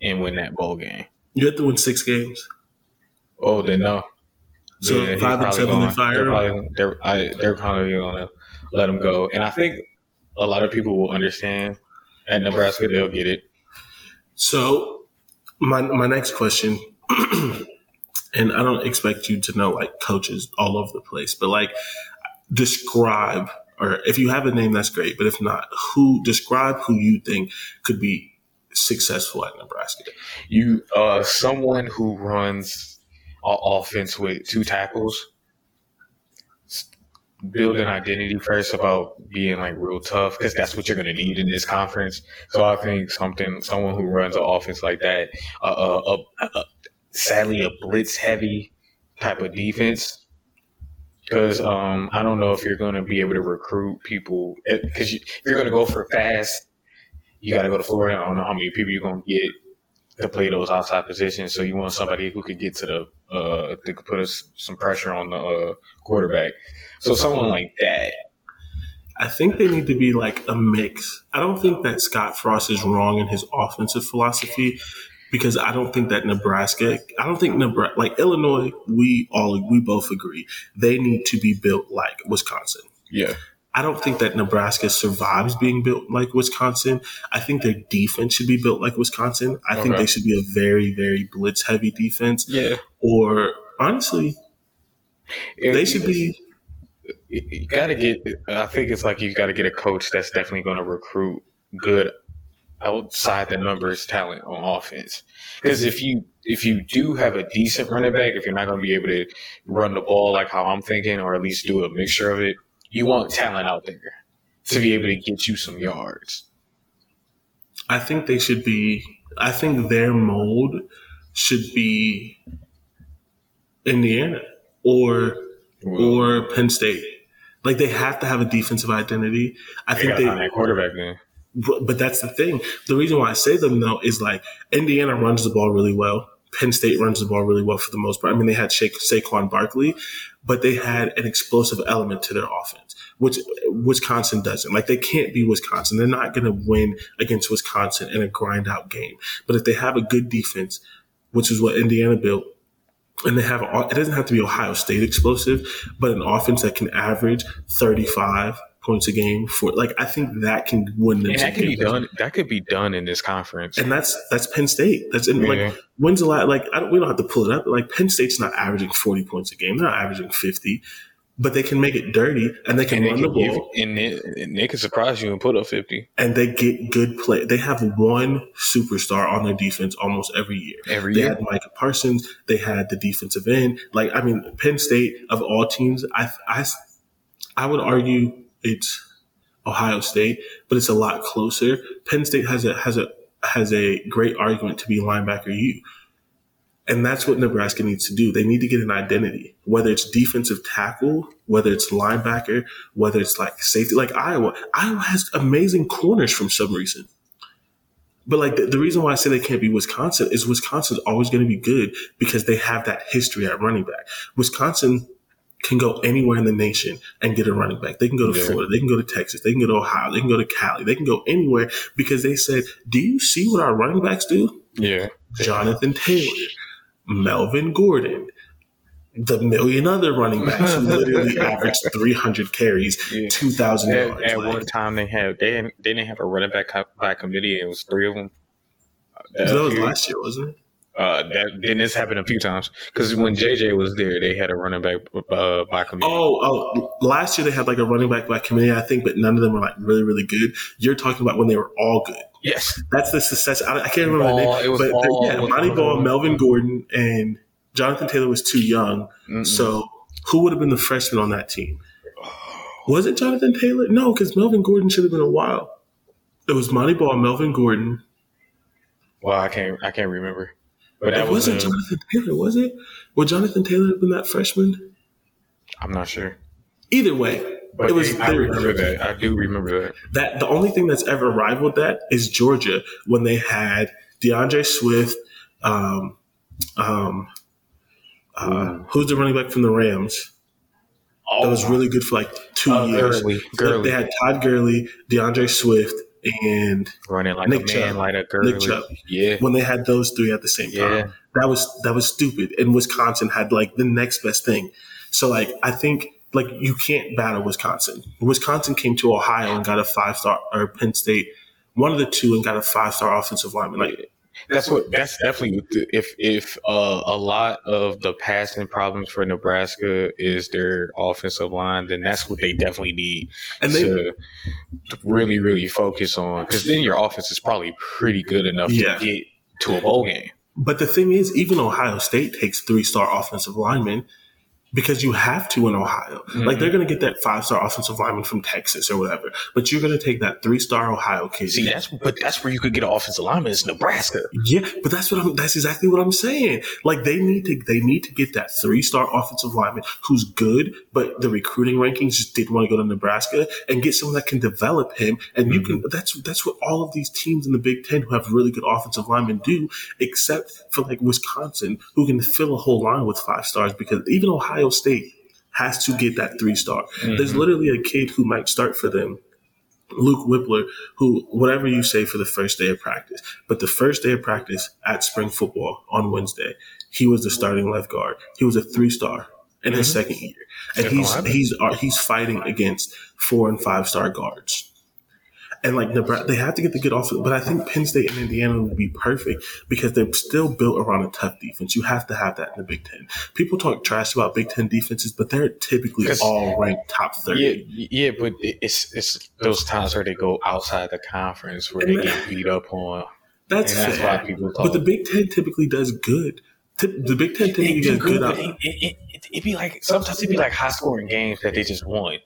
and win that bowl game. You have to win six games. Oh, then no. So he's five and seven, they gonna- fire They're probably, they're, I, they're probably gonna let him go, and I think a lot of people will understand. At Nebraska, they'll get it. So my my next question, and I don't expect you to know like coaches all over the place, but like describe or if you have a name, that's great. But if not, who describe who you think could be successful at Nebraska? You, uh, someone who runs an offense with two tackles, s- build an identity first about being like real tough because that's what you're going to need in this conference. So I think something, someone who runs an offense like that, uh, uh, uh, uh, sadly a blitz heavy type of defense. Because um, I don't know if you're going to be able to recruit people because you, if you're going to go for fast, you got to go to Florida. I don't know how many people you're going to get to play those outside positions. So you want somebody who could get to the uh, that could put us some pressure on the uh, quarterback. So someone like that. I think they need to be like a mix. I don't think that Scott Frost is wrong in his offensive philosophy because I don't think that Nebraska, I don't think Nebraska, like Illinois, we all, we both agree they need to be built like Wisconsin. Yeah. I don't think that Nebraska survives being built like Wisconsin. I think their defense should be built like Wisconsin. I think they should be a very, very blitz heavy defense. Yeah. Or honestly, they should be. You got to get. I think it's like you got to get a coach that's definitely going to recruit good outside the numbers talent on offense. Because if you if you do have a decent running back, if you're not going to be able to run the ball like how I'm thinking, or at least do a mixture of it, you want talent out there to be able to get you some yards. I think they should be. I think their mold should be Indiana or or Penn State. Like they have to have a defensive identity. I They think they. that quarterback then. But but that's the thing. The reason why I say them though is like Indiana runs the ball really well. Penn State runs the ball really well for the most part. I mean, they had Sha- Saquon Barkley, but they had an explosive element to their offense, which Wisconsin doesn't. Like they can't be Wisconsin. They're not going to win against Wisconsin in a grind out game. But if they have a good defense, which is what Indiana built, and they have it doesn't have to be Ohio State explosive, but an offense that can average 35 points a game for like I think that can win them. And that could be done. That could be done in this conference. And that's that's Penn State. That's in, Yeah. like when's the last like I don't, we don't have to pull it up. Like Penn State's not averaging forty points a game. They're not averaging fifty, but they can make it dirty and they can and they run the could give, ball and they, and they could surprise you and put up fifty and they get good play. They have one superstar on their defense almost every year. every They year. had Micah Parsons. They had the defensive end. Like I mean, Penn State of all teams, I I I would argue it's Ohio State, but it's a lot closer. Penn State has a has a has a great argument to be linebacker U. And that's what Nebraska needs to do. They need to get an identity, whether it's defensive tackle, whether it's linebacker, whether it's like safety, like Iowa. Iowa has amazing corners from some reason. But like the, the reason why I say they can't be Wisconsin is Wisconsin's always going to be good because they have that history at running back. Wisconsin can go anywhere in the nation and get a running back. They can go to Yeah. Florida, they can go to Texas, they can go to Ohio, they can go to Cali, they can go anywhere because they said, "Do you see what our running backs do?" Yeah, Jonathan Taylor, Melvin Gordon, the million other running backs who literally averaged 300 carries, Yeah. 2,000 At, yards. at Like, one time, they had they didn't, they didn't have a running back by committee. It was three of them. that uh, was last year, wasn't it? Uh, that, then this happened a few times because when JJ was there, they had a running back uh, by committee. Oh, oh, last year they had like a running back by committee, I think, but none of them were like really, really good. You're talking about when they were all good. yes, That's the success. I, I can't remember All- the it name, was but all- yeah, Montee Ball, Melvin Gordon, and Jonathan Taylor was too young. Mm-mm. So who would have been the freshman on that team? Was it Jonathan Taylor? No, because Melvin Gordon should have been a while. It was Montee Ball, Melvin Gordon. well, I can't I can't remember, but It was wasn't uh, Jonathan Taylor, was it? Would Jonathan Taylor have been that freshman? I'm not sure. Either way, But it was. I they remember that. I do remember that. That the only thing that's ever rivaled that is Georgia when they had D'Andre Swift. Um, um, uh, who's the running back from the Rams? That was really good for like two uh, years. Gurley, They had Todd Gurley, D'Andre Swift, and running like Nick a man, Chubb. like a Gurley. Chubb. Yeah, when they had those three at the same time, yeah. that was that was stupid. And Wisconsin had like the next best thing. So like I think like you can't battle Wisconsin. Wisconsin came to Ohio and got a five star or Penn State, one of the two, and got a five star offensive lineman. Like That's what. That's definitely if if uh, a lot of the passing problems for Nebraska is their offensive line, then that's what they definitely need and they to really really focus on. Because then your offense is probably pretty good enough Yeah. to get to a bowl game. But the thing is, even Ohio State takes three star offensive linemen because you have to in Ohio. Like Mhm. they're going to get that five star offensive lineman from Texas or whatever, but you're going to take that three star Ohio kid. See, that's but that's where you could get an offensive lineman is Nebraska. Yeah, but that's what I'm. That's exactly what I'm saying. Like they need to. They need to get that three star offensive lineman who's good, but the recruiting rankings just didn't want to go to Nebraska and get someone that can develop him. And you can. That's that's what all of these teams in the Big Ten who have really good offensive linemen do, except for like Wisconsin, who can fill a whole line with five stars because even Ohio State has to get that three star. There's Mhm. literally a kid who might start for them. Luke Wypler, who, whatever you say for the first day of practice, but the first day of practice at spring football on Wednesday, he was the starting left guard. He was a three star in his Mhm. second year, and he's he's uh, he's fighting against four and five star guards. And like Nebraska, they have to get the good offense, but I think Penn State and Indiana would be perfect because they're still built around a tough defense. You have to have that in the Big Ten. People talk trash about Big Ten defenses, but they're typically all ranked top thirty. Yeah, yeah, but it's it's those times where they go outside the conference where they get beat up on, That's, that's why people talk. But the Big Ten typically does good. The Big Ten typically They does good. good, out. but it, it, it, it, it be like sometimes it'd be like high scoring games that they just won.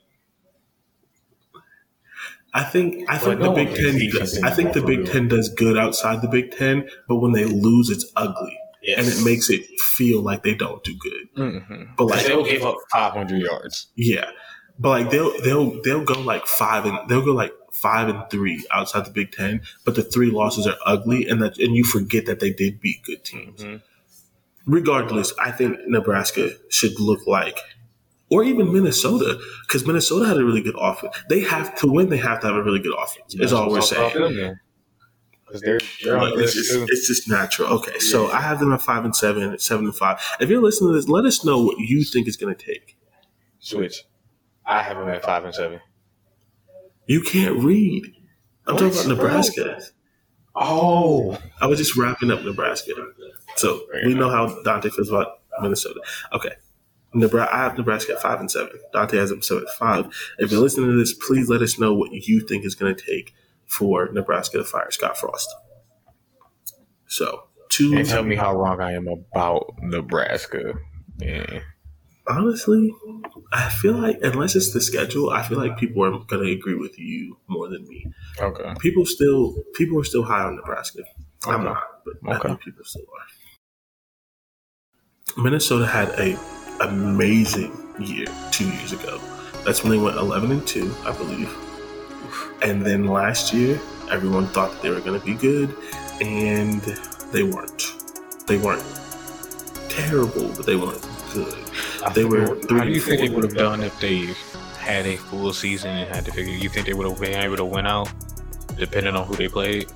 I think I think But the no Big one Ten. plays I think the Big Ten does good outside the Big Ten, but when they lose, it's ugly, Yes. and it makes it feel like they don't do good. Mm-hmm. But like, they'll give up 500 yards. yeah, but like they'll they'll they'll go like five and they'll go like five and three outside the Big Ten, but the three losses are ugly, and that and you forget that they did beat good teams. Mhm. regardless, I think Nebraska should look like, or even Minnesota, because Minnesota had a really good offense. They have to win. They have to have a really good offense. Is all we're saying. They're, they're it's, just, it's just natural. Okay, so I have them at five and seven, seven and five. If you're listening to this, let us know what you think it's going to take. Switch. I have them at five and seven. You can't read. I'm talking about Nebraska. Oh, I was just wrapping up Nebraska. So we know how Dante feels about Minnesota. Okay. Nebraska, I have Nebraska at five and seven. Dante has them seven at five. If you're listening to this, please let us know what you think is going to take for Nebraska to fire Scott Frost. So two. and tell me how wrong I am about Nebraska. Yeah. Honestly, I feel like unless it's the schedule, I feel like people are going to agree with you more than me. Okay. People still, people are still high on Nebraska. I'm not, but I think people still are. Minnesota had a amazing year two years ago. That's when they went 11 and two, I believe. And then last year, everyone thought that they were going to be good, and they weren't. They weren't terrible, but they weren't good. They were three How do you think they would have done if they had a full season and had to figure? You think they would have been able to win out, depending on who they played?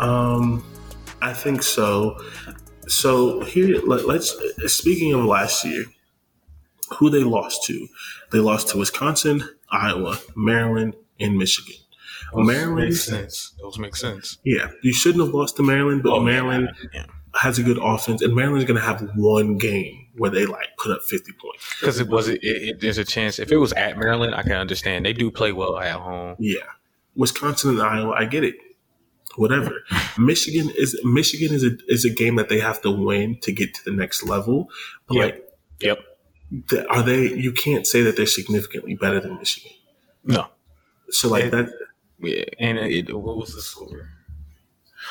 Um, I think so. So here, let, let's. Speaking of last year, who they lost to? They lost to Wisconsin, Iowa, Maryland, and Michigan. Maryland, makes sense. Those make sense. yeah, you shouldn't have lost to Maryland, but Oh, Maryland yeah. has a good offense, and Maryland's going to have one game where they like put up fifty points. Because it was it, it, There's a chance if it was at Maryland, I can understand. They do play well at home. Yeah, Wisconsin and Iowa, I get it. Whatever. Michigan is Michigan is a is a game that they have to win to get to the next level. But Yep. like Yep. th- are they you can't say that they're significantly better than Michigan. No. So like It- that Yeah. And it, what was the score?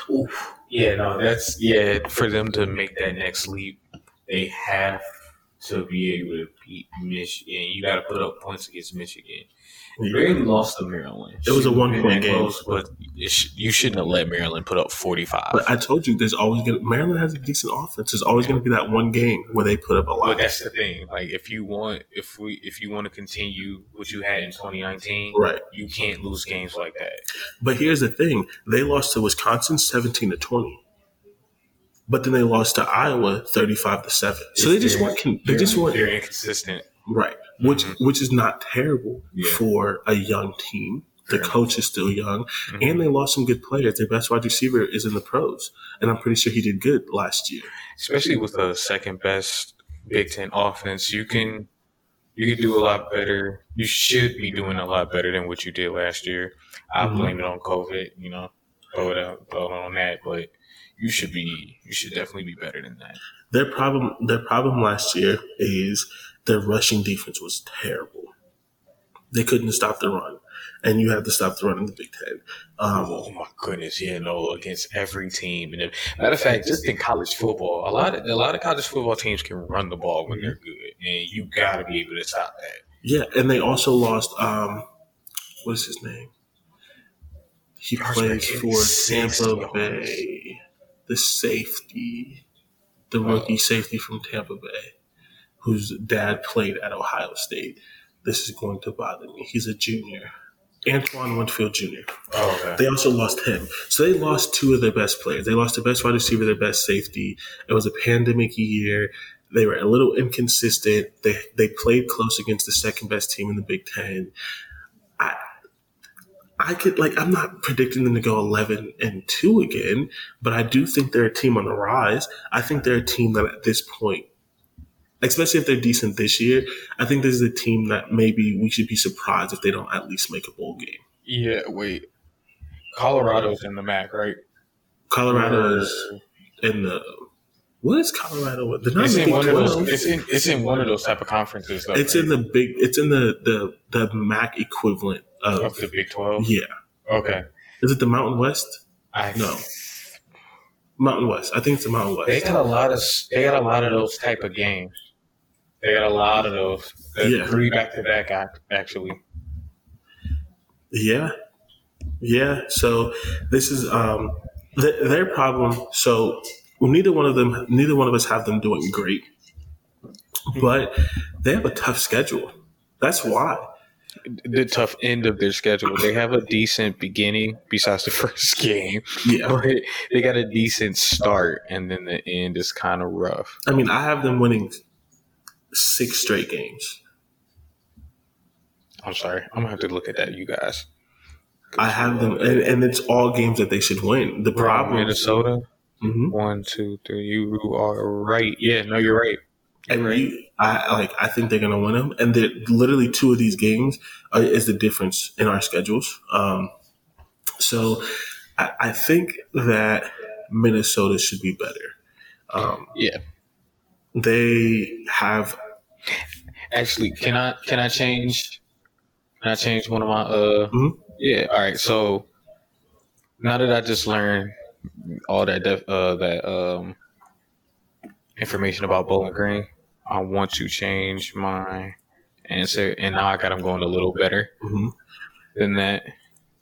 Oof. Yeah. No. That's yeah. For them to make that next leap, they have to be able to beat Michigan. You got to put up points against Michigan. Barely lost to Maryland. It was a one point game. close, but it sh- you shouldn't have let Maryland put up forty five. but I told you there's always gonna Maryland has a decent offense. There's always gonna be that one game where they put up a lot. But that's the thing. Like if you want, if we, if you want to continue what you had in 2019, Right. you can't lose games like that. But here's the thing. They lost to Wisconsin seventeen to twenty. But then they lost to Iowa thirty five to seven. So they just weren't they just weren't They're inconsistent. Right. Which which is not terrible Yeah. for a young team. The coach is still young, Mhm. and they lost some good players. Their best wide receiver is in the pros, and I'm pretty sure he did good last year. especially with the second best Big Ten offense, you can you can do a lot better. You should be doing a lot better than what you did last year. I Mhm. blame it on COVID, you know, throw it out, on that, but you should be you should definitely be better than that. Their problem their problem last year is their rushing defense was terrible. They couldn't stop the run, and you have to stop the run in the Big Ten. Um, Oh my goodness, yeah, no, against every team. And if, matter of fact, just in college football, a lot of a lot of college football teams can run the ball when they're good, and you got to be able to stop that. yeah, and they also lost. Um, what is his name? He plays for Tampa. Bay. The safety, the rookie safety from Tampa Bay, whose dad played at Ohio State. This is going to bother me. He's a junior. Antoine Winfield Jr. Oh, okay. They also lost him. So they lost two of their best players. They lost their best wide receiver, their best safety. It was a pandemic year. They were a little inconsistent. They they played close against the second best team in the Big Ten. I I could like I'm not predicting them to go eleven and two again, but I do think they're a team on the rise. I think they're a team that at this point, especially if they're decent this year, I think this is a team that maybe we should be surprised if they don't at least make a bowl game. Yeah, wait. Colorado's in the MAC, right? Colorado is in the what is Colorado? They're not It's in the one of those. It's in. It's in one of those type of conferences. Though, It's in the big. It's in the the the MAC equivalent of of the Big Twelve. yeah. Okay. Is it the Mountain West? I No. Mountain West. I think it's the Mountain West. They got a lot of. They got a lot of those type of games. They got a lot of those. Yeah. Three back to back, actually. Yeah, yeah. So this is um th- their problem. So well, neither one of them, neither one of us have them doing great, but they have a tough schedule. That's why. The tough end of their schedule. They have a decent beginning, besides the first game. Yeah. But they got a decent start, and then the end is kind of rough. I mean, I have them winning six straight games. I'm sorry. I'm gonna have to look at that, you guys. I have them, and, and it's all games that they should win. The problem, Minnesota. Mhm. One, two, three. You are right. Yeah, no, you're right. and Right. you, I like. I think they're gonna win them, and they're literally two of these games uh, is the difference in our schedules. Um, so I, I think that Minnesota should be better. Um, Yeah. They have Actually, can I can I change? Can I change one of my uh? Mhm. Yeah. All right. So now that I just learned all that def, uh that um information about Bowling Green, I want to change my answer, and now I got them going a little better mhm. than that.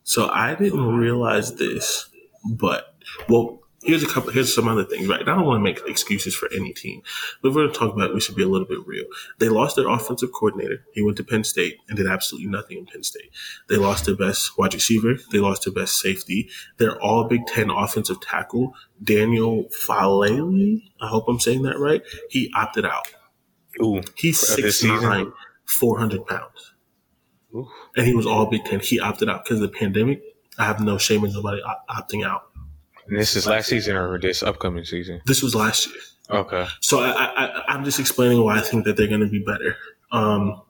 So I didn't realize this, but well, here's a couple. Here's some other things, right? I don't want to make excuses for any team, but we're going to talk about. It, we should be a little bit real. They lost their offensive coordinator. He went to Penn State and did absolutely nothing in Penn State. They lost their best wide receiver. They lost their best safety. They're all Big Ten offensive tackle Daniel Faalele. I hope I'm saying that right. He opted out. Ooh. He's For this six nine, 400 pounds Ooh. and he was all Big Ten. He opted out because of the pandemic. I have no shame in nobody opting out. And this is last season or this upcoming season? This was last year, Okay. so I, I, I'm just explaining why I think that they're going to be better. Um,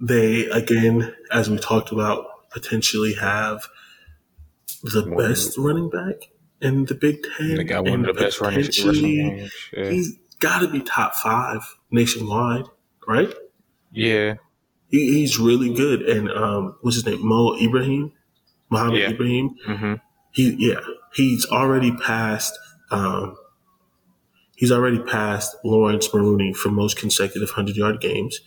they again, as we talked about, potentially have the One- best running back in the Big Ten. They got one of the best running games. Yeah. He's got to be top five nationwide, right? yeah. He, he's really good. And um, what's his name? Mo Ibrahim, Mohamed Yeah. Ibrahim. hmm He yeah, he's already passed. Um, he's already passed Laurence Maroney for most consecutive hundred yard games.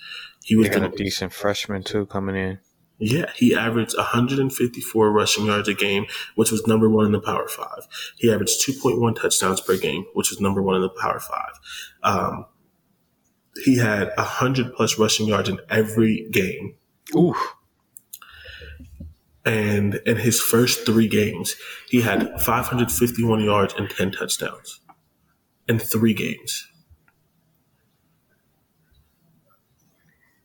He was a decent freshman too coming in. yeah he averaged 154 rushing yards a game, which was number one in the Power Five. He averaged 2.1 touchdowns per game, which was number one in the Power Five. Um, he had 100 plus rushing yards in every game. Ooh. And in his first three games, he had 551 yards and 10 touchdowns in three games.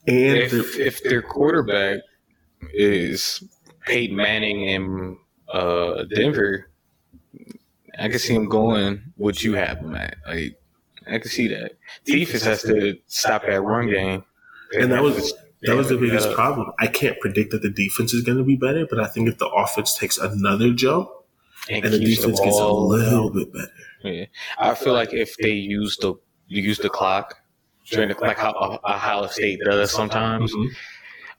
And If, if their quarterback is Peyton Manning in uh, Denver, I can see him going what you have him at. Like I can see that. Defense has to stop that run game. And that was- that was the biggest Yeah. problem. I can't predict that the defense is going to be better, but I think if the offense takes another jump and, and the keeps defense gets a little bit better, Yeah. I feel like if they use the use the clock during the like how Ohio State does sometimes, Mhm.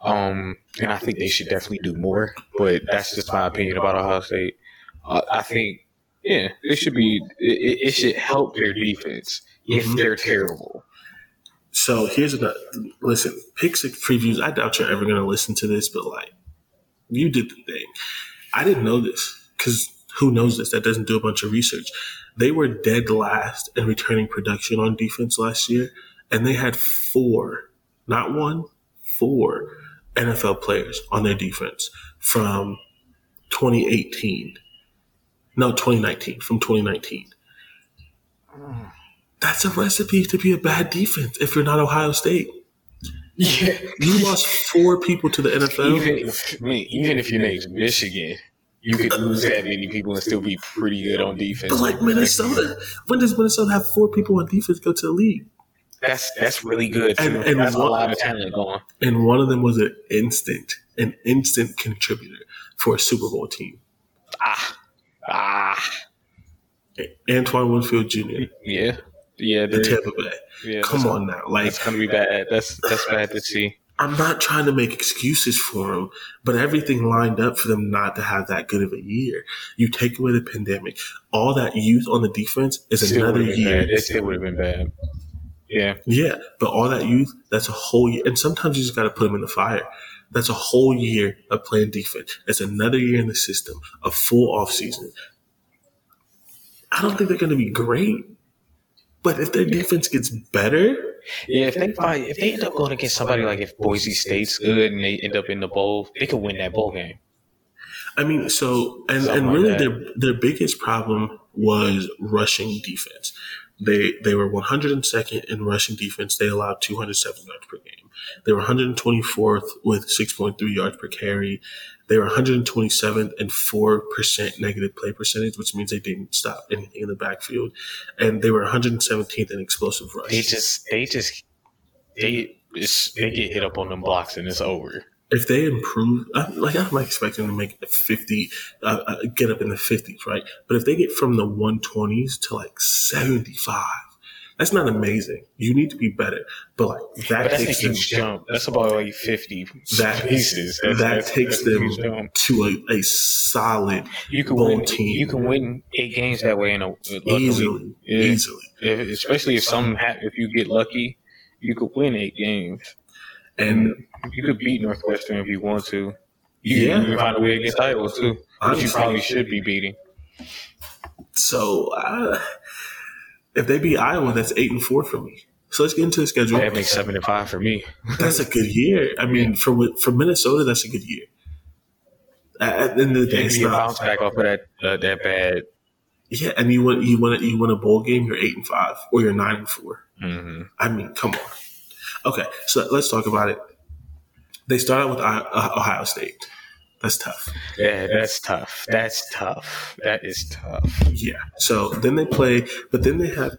um, and I think they should definitely do more. But that's just my opinion about Ohio State. Uh, I think, yeah, it should be. It, it should help their defense if Mhm. they're terrible. So here's another. Listen, pick previews. I doubt you're ever going to listen to this, but like, you did the thing. I didn't know this because who knows this? That doesn't do a bunch of research. They were dead last in returning production on defense last year, and they had four, not one, four NFL players on their defense from 2018. No, 2019. From 2019 that's a recipe to be a bad defense if you're not Ohio State. Yeah, You lost four people to the NFL. even if, I mean, even if your name's Michigan, you could lose that many people and still be pretty good on defense. But like Minnesota, when does Minnesota have four people on defense go to the league? That's that's really good. Too. And- and that's a lot of talent going. And one of them was an instant, an instant contributor for a Super Bowl team. Ah, ah, Antoine Winfield Jr. yeah, yeah. in they're- Tampa Bay. yeah Come on now, like That's gonna be bad. That's that's bad to see. I'm not trying to make excuses for them, but everything lined up for them not to have that good of a year. You take away the pandemic, all that youth on the defense is Still another year. bad. It still would have been bad. Yeah, Yeah, but all that youth, that's a whole year. And sometimes you just got to put them in the fire. That's a whole year of playing defense. That's another year in the system, a full off season. I don't think they're going to be great, but if their defense gets better, yeah. If they find, if they end up going against somebody like if Boise State's good and they end up in the bowl, they could win that bowl game. I mean, so and, Something and really that. their their biggest problem was rushing defense. They they were 102nd in rushing defense. They allowed 207 yards per game. They were 124th with 6.3 yards per carry. They were 127th and 4% negative play percentage, which means they didn't stop anything in the backfield. And they were 117th in explosive rush. They just, they just, they, just, they get hit up on them blocks and it's over. If they improve, like I'm expecting them to make 50, uh, uh, get up in the 50s, right? But if they get from the 120s to like 75, that's not amazing. You need to be better. But like that but that's takes them, jump. That's about like fifty that, pieces. that That's, that's, takes that's them to a, a solid You can win. team. You can win eight games that way in a easily, Yeah. easily. If, especially if some ha- if you get lucky, you could win eight games. And You could beat Northwestern if you want to. You, Yeah. you can find a way against Iowa too, which you probably should be beating. so, uh, if they beat Iowa, that's eight and four for me. So let's get into the schedule. That makes seven and five for me. That's a good year. I mean, for for Minnesota, that's a good year. At, the end of the day, it's you not. bounce back off of that uh, that bad. Yeah, and you win, you win, you win a bowl game, you're eight and five, or you're nine and four. hmm I mean, come on. Okay, so let's talk about it. They start out with uh, Ohio State. That's tough. Yeah, that's tough. That's tough. That is tough. Yeah. So then they play, but then they have.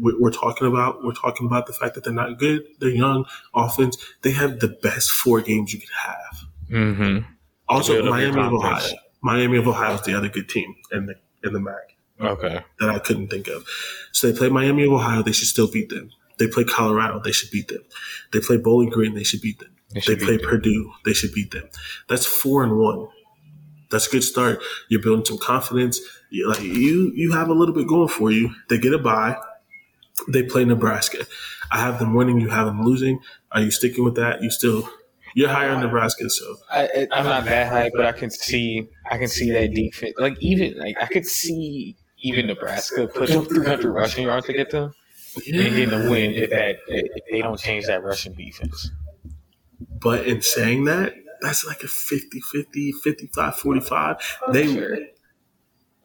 we- We're talking about we're talking about the fact that they're not good. They're young offense. They have the best four games you could have. hmm Also, build up your Miami of Ohio. Miami of Ohio is the other good team in the in the MAC Okay. that I couldn't think of. So they play Miami of Ohio. They should still beat them. They play Colorado. They should beat them. They play Bowling Green. They should beat them. They They play beat them. Purdue. They should beat them. That's four and one. That's a good start. You're building some confidence. You, like you, you have a little bit going for you. They get a bye. They play Nebraska. I have them winning. You have them losing. Are you sticking with that? You still, you're higher on Nebraska. So I, I- I'm not that high, but I can see I can see that defense. Like even like I could see even Nebraska put up 300 rushing yards to get them and getting a win if that if they don't change that rushing defense. But in saying that, that's like a 50 50, 55 45. They, fair.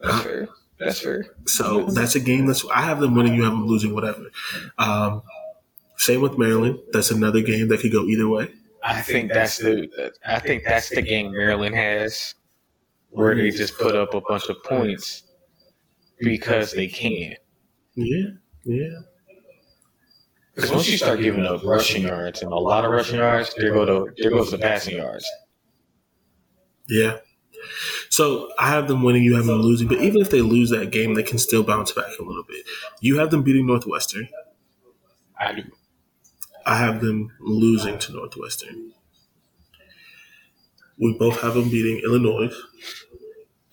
That's fair. That's fair. So that's a game that's I have them winning, you have them losing, whatever. Um, same with Maryland. That's another game that could go either way. I think that's the I think that's the game Maryland has where they just put up a bunch of points because they can. Yeah, yeah. Because once you start giving up rushing yards and a lot of rushing yards, there go to there goes the passing yards. Yeah. So I have them winning, you have them losing. But even if they lose that game, they can still bounce back a little bit. You have them beating Northwestern. I do. I have them losing to Northwestern. We both have them beating Illinois.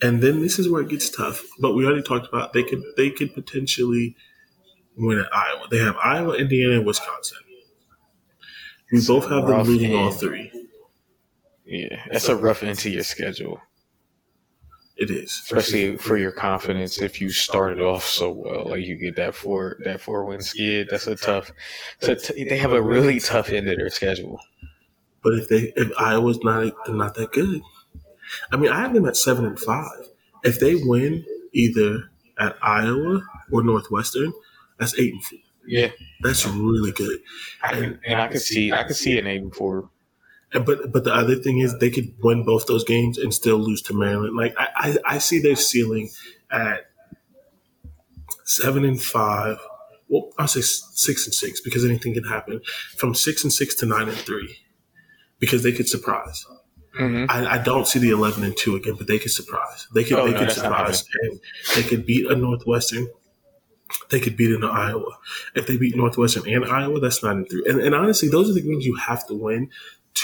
And then this is where it gets tough. But we already talked about they could they could potentially win at Iowa. They have Iowa, Indiana, and Wisconsin. We both have them losing all three. Yeah, that's a rough end to your schedule, It is. especially for your confidence. If you started off so well, like you get that four that four win skid, that's a tough. So t- they have a really tough end to their schedule. But if they if Iowa's not they're not that good. I mean, I have them at seven and five. If they win either at Iowa or Northwestern, that's eight and four. Yeah, That's really good. I can, and I can see I can see an eight and four. And- But but the other thing is they could win both those games and still lose to Maryland. Like I, I, I see their ceiling at seven and five. Well, I'll say six and six because anything can happen. From six and six to nine and three, because they could surprise. Mm-hmm. I, I don't see the eleven and two again, but they could surprise. They could Oh, they no, could surprise, and they could beat a Northwestern. They could beat an Iowa. If they beat Northwestern and Iowa, that's nine and three. And, and honestly, those are the games you have to win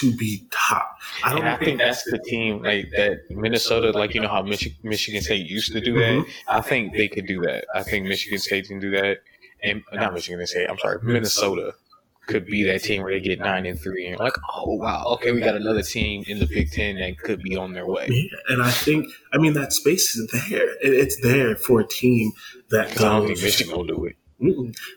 to be top. I don't I think that's the team like that Minnesota, like you know how Michi- Michigan State used to do that. Mm-hmm. I think they could do that. I think Michigan State can do that, and not Michigan State. I'm sorry, Minnesota could be that team where they get nine and three, and like, oh wow, okay, we got another team in the Big Ten that could be on their way. Yeah, and I think I mean that space is there. It, it's there for a team that 'Cause I don't think Michigan will do it.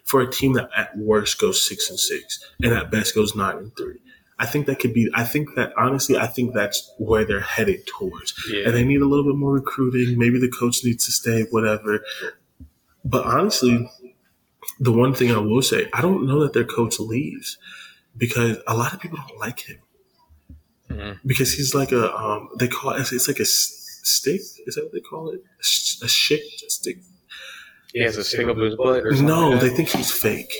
For a team that at worst goes six and six and at best goes nine and three. I think that could be. I think that honestly, I think that's where they're headed towards, Yeah. and they need a little bit more recruiting. Maybe the coach needs to stay, whatever. But honestly, the one thing I will say, I don't know that their coach leaves because a lot of people don't like him Mm-hmm. because he's like a um, they call it it's like a stick. Is that what they call it? A, sh- a shit stick. He has a stick up his butt or. No, like they think he's fake.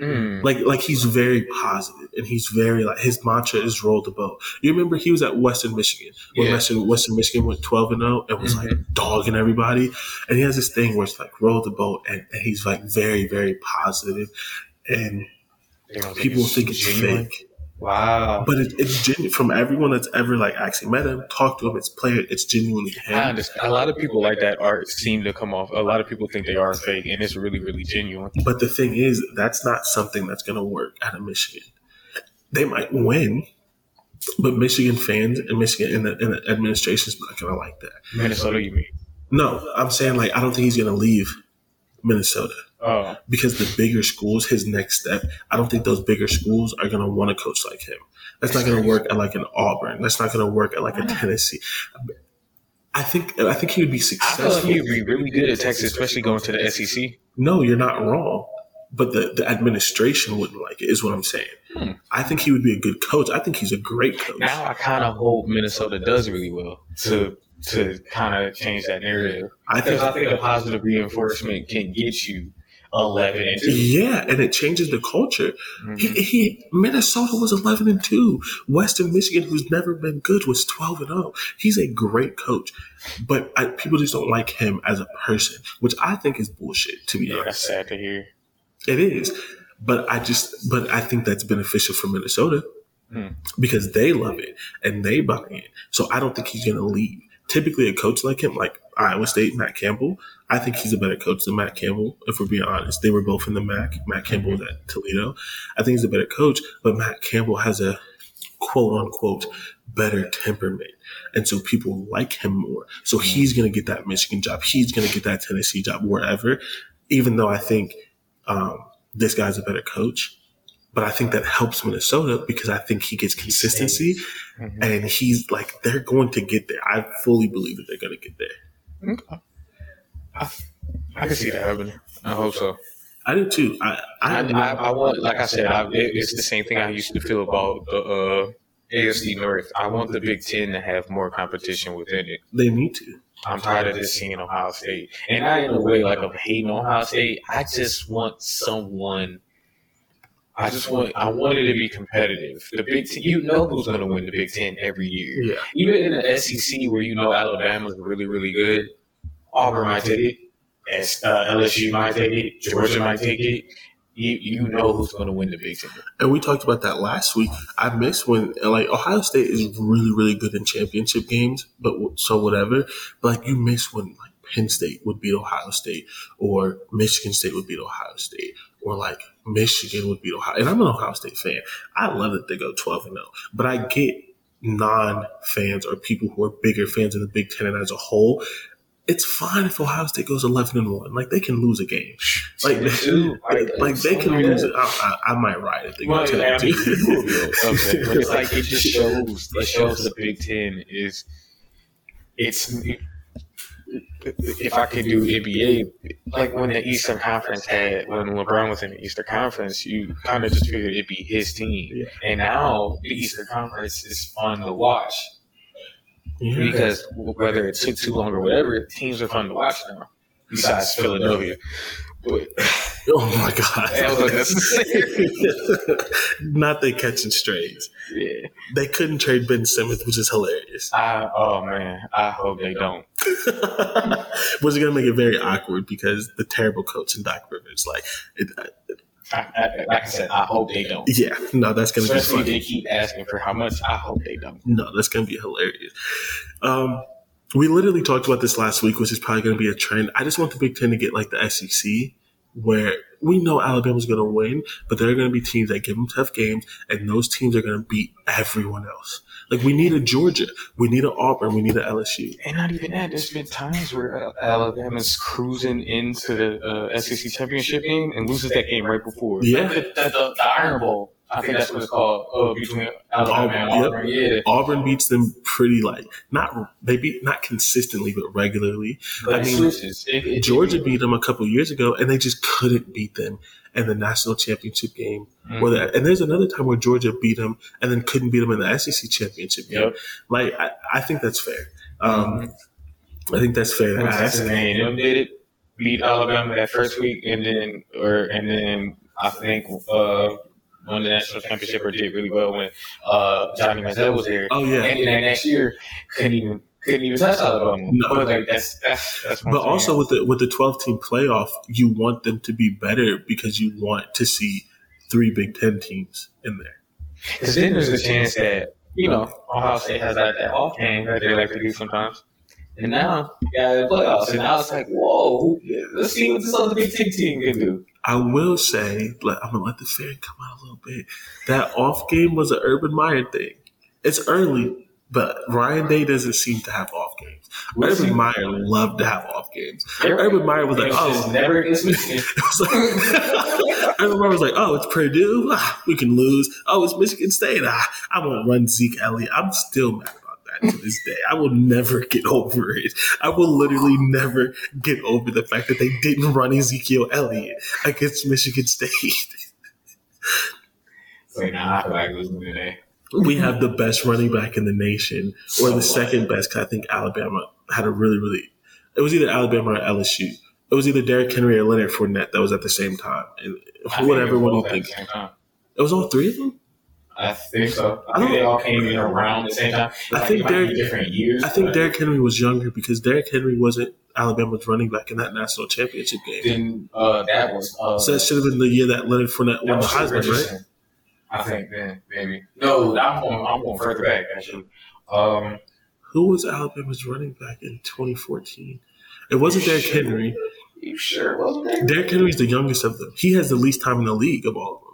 Mm. Like like he's very positive and he's very like his mantra is roll the boat. You remember he was at Western Michigan when Yeah. Western Western Michigan went twelve and zero and was like Mhm. dogging everybody. And he has this thing where it's like roll the boat and, and he's like very very positive and people think it's genuine. fake. Wow. But it, it's genuine from everyone that's ever like actually met him, talked to him, it's player, it's genuinely I him. understand. A lot of people like that art seem to come off. A lot of people think they are fake, and it's really, really genuine. But the thing is, that's not something that's going to work out of Michigan. They might win, but Michigan fans and Michigan and the, and the administration is not going to like that. Minnesota, you mean? No, I'm saying like I don't think he's going to leave Minnesota Oh, because the bigger schools, his next step, I don't think those bigger schools are going to want a coach like him. That's not going to work at like an Auburn. That's not going to work at like a Tennessee. I think I think he would be I like successful. he'd be really good at Texas, especially going to the SEC. No, you're not wrong. But the, the administration wouldn't like it, is what I'm saying. Hmm. I think he would be a good coach. I think he's a great coach. Now I kind of hope Minnesota does really well to to kind of change that narrative I think, I think a positive reinforcement can get you eleven and two. yeah, and it changes the culture. He, Mhm. he Minnesota was 11 and 2. Western Michigan, who's never been good, was 12 and 0. He's a great coach, but I, people just don't like him as a person, which I think is bullshit. To be Yeah, honest, that's sad to hear. it is. But I just, but I think that's beneficial for Minnesota Hmm. because they love it and they buy in. So I don't think he's going to leave. Typically, a coach like him, like Iowa State, Matt Campbell, I think he's a better coach than Matt Campbell. If we're being honest, they were both in the MAC. Matt Campbell was at Toledo. I think he's a better coach, but Matt Campbell has a quote unquote better temperament. And so people like him more. So he's going to get that Michigan job. He's going to get that Tennessee job, wherever. Even though I think um, this guy's a better coach, but I think that helps Minnesota because I think he gets consistency Mhm. and he's like, they're going to get there. I fully believe that they're going to get there. Okay. I, I can see that happening. I hope so. I do too. I, I, I, I, I want, like I said, I, it, it's the same thing I used to feel about the uh, AFC North. I want the Big Ten to have more competition within it. they need to. I'm tired of just seeing Ohio State, and not in a way like I'm hating Ohio State. I just want someone. I just want. I want it to be competitive. The Big Ten, you know who's going to win the Big Ten every year. Yeah. Even in the SEC, where you know Alabama's really, really good, Auburn might take it, S- uh, LSU might take it, Georgia might take it. You you know who's going to win the Big Ten. And we talked about that last week. I miss when like Ohio State is really really good in championship games, but so whatever. But like you miss when like Penn State would beat Ohio State, or Michigan State would beat Ohio State, or like Michigan would beat Ohio. And I'm an Ohio State fan. I love that they go 12 and 0, but I get non fans or people who are bigger fans of the Big Ten and as a whole. It's fine if Ohio State goes 11 and 1. Like they can lose a game. Like, Dude, like they can something lose it. I, I, I might ride if they Well, go 10 I and 2. you will be okay, but it's like it just shows. It shows the Big Ten is. It's if I could do NBA, like when the Eastern Conference had when LeBron was in the Eastern Conference, you kind of just figured it'd be his team. Yeah. And now the Eastern Conference is fun to watch Yeah. because whether it took too long or whatever, teams are fun to watch now. Besides Philadelphia, but Oh my god. That was unnecessary. Not they catching strays. yeah, They couldn't trade Ben Simmons, which is hilarious. I oh man, I hope they don't. Was it going to make it very awkward because the terrible coach in Doc Rivers? Like, it, I, I, like I said, I hope they don't. yeah, no, that's going to be Especially if funny. they keep asking for how much. I hope they don't. No, that's going to be hilarious. Um, we literally talked about this last week, which is probably going to be a trend. I just want the Big Ten to get like the SEC, where we know Alabama's going to win, but there are going to be teams that give them tough games, and those teams are going to beat everyone else. Like we need a Georgia, we need an Auburn, we need an LSU. And not even that. There's been times where Alabama's cruising into the uh, SEC championship game and loses that game right before. Yeah. the, the, the, the Iron Bowl. I think that's what it's called. Oh, between Alabama and Auburn. Yep. Yeah. Auburn beats them pretty like not they beat not consistently but regularly. But I mean, it, it, Georgia beat them a couple years ago, and they just couldn't beat them in the national championship game. Mm-hmm. Or that, and there's another time where Georgia beat them and then couldn't beat them in the SEC championship game. Yep. Like I, I, think that's fair. Um, mm-hmm. I think that's fair. That's the name. did it beat Alabama that first week, and then or and then I think uh, won the national championship or did really well when uh, Johnny Manziel was there. Oh yeah, and then next year couldn't even couldn't even touch Alabama. No. But like that's that's that's. But also with the with the twelve team playoff, you want them to be better because you want to see three Big Ten teams in there. Because then there's a chance that you know Ohio State has that, that off game that they like to do sometimes. And now, yeah, the playoffs. And now it's like, whoa, let's see what this other Big Ten team can do. I will say, but I'm gonna let the fan come out a little bit. That off game was an Urban Meyer thing. It's early, but Ryan Day doesn't seem to have off games. What's Urban? Meyer loved to have off games. Urban Meyer was like, "Oh, never against Michigan." Urban Meyer was like, "Oh, it's Purdue. Ah, we can lose. Oh, it's Michigan State. Ah, I won't run Zeke Elliott. I'm still mad to this day. I will never get over it. I will literally never get over the fact that they didn't run Ezekiel Elliott against Michigan State. Wait, now I losing today. We have the best running back in the nation, or the second best. I think Alabama had a really, really. It was either Alabama or LSU. It was either Derrick Henry or Leonard Fournette that was at the same time. And whatever one you think. It was all three of them. I think so. I think they all came in around the same time. I think Derrick, different years. I think Derrick Henry was younger because Derrick Henry wasn't Alabama's running back in that national championship game. Then uh, that was uh, so that should have been the year that Leonard Fournette won the Heisman, right? I think then maybe no. I'm going. I'm going further back actually. Um, Who was Alabama's running back in 2014? It wasn't Derrick Henry. You sure wasn't? Derrick Henry's the youngest of them. He has the least time in the league of all of them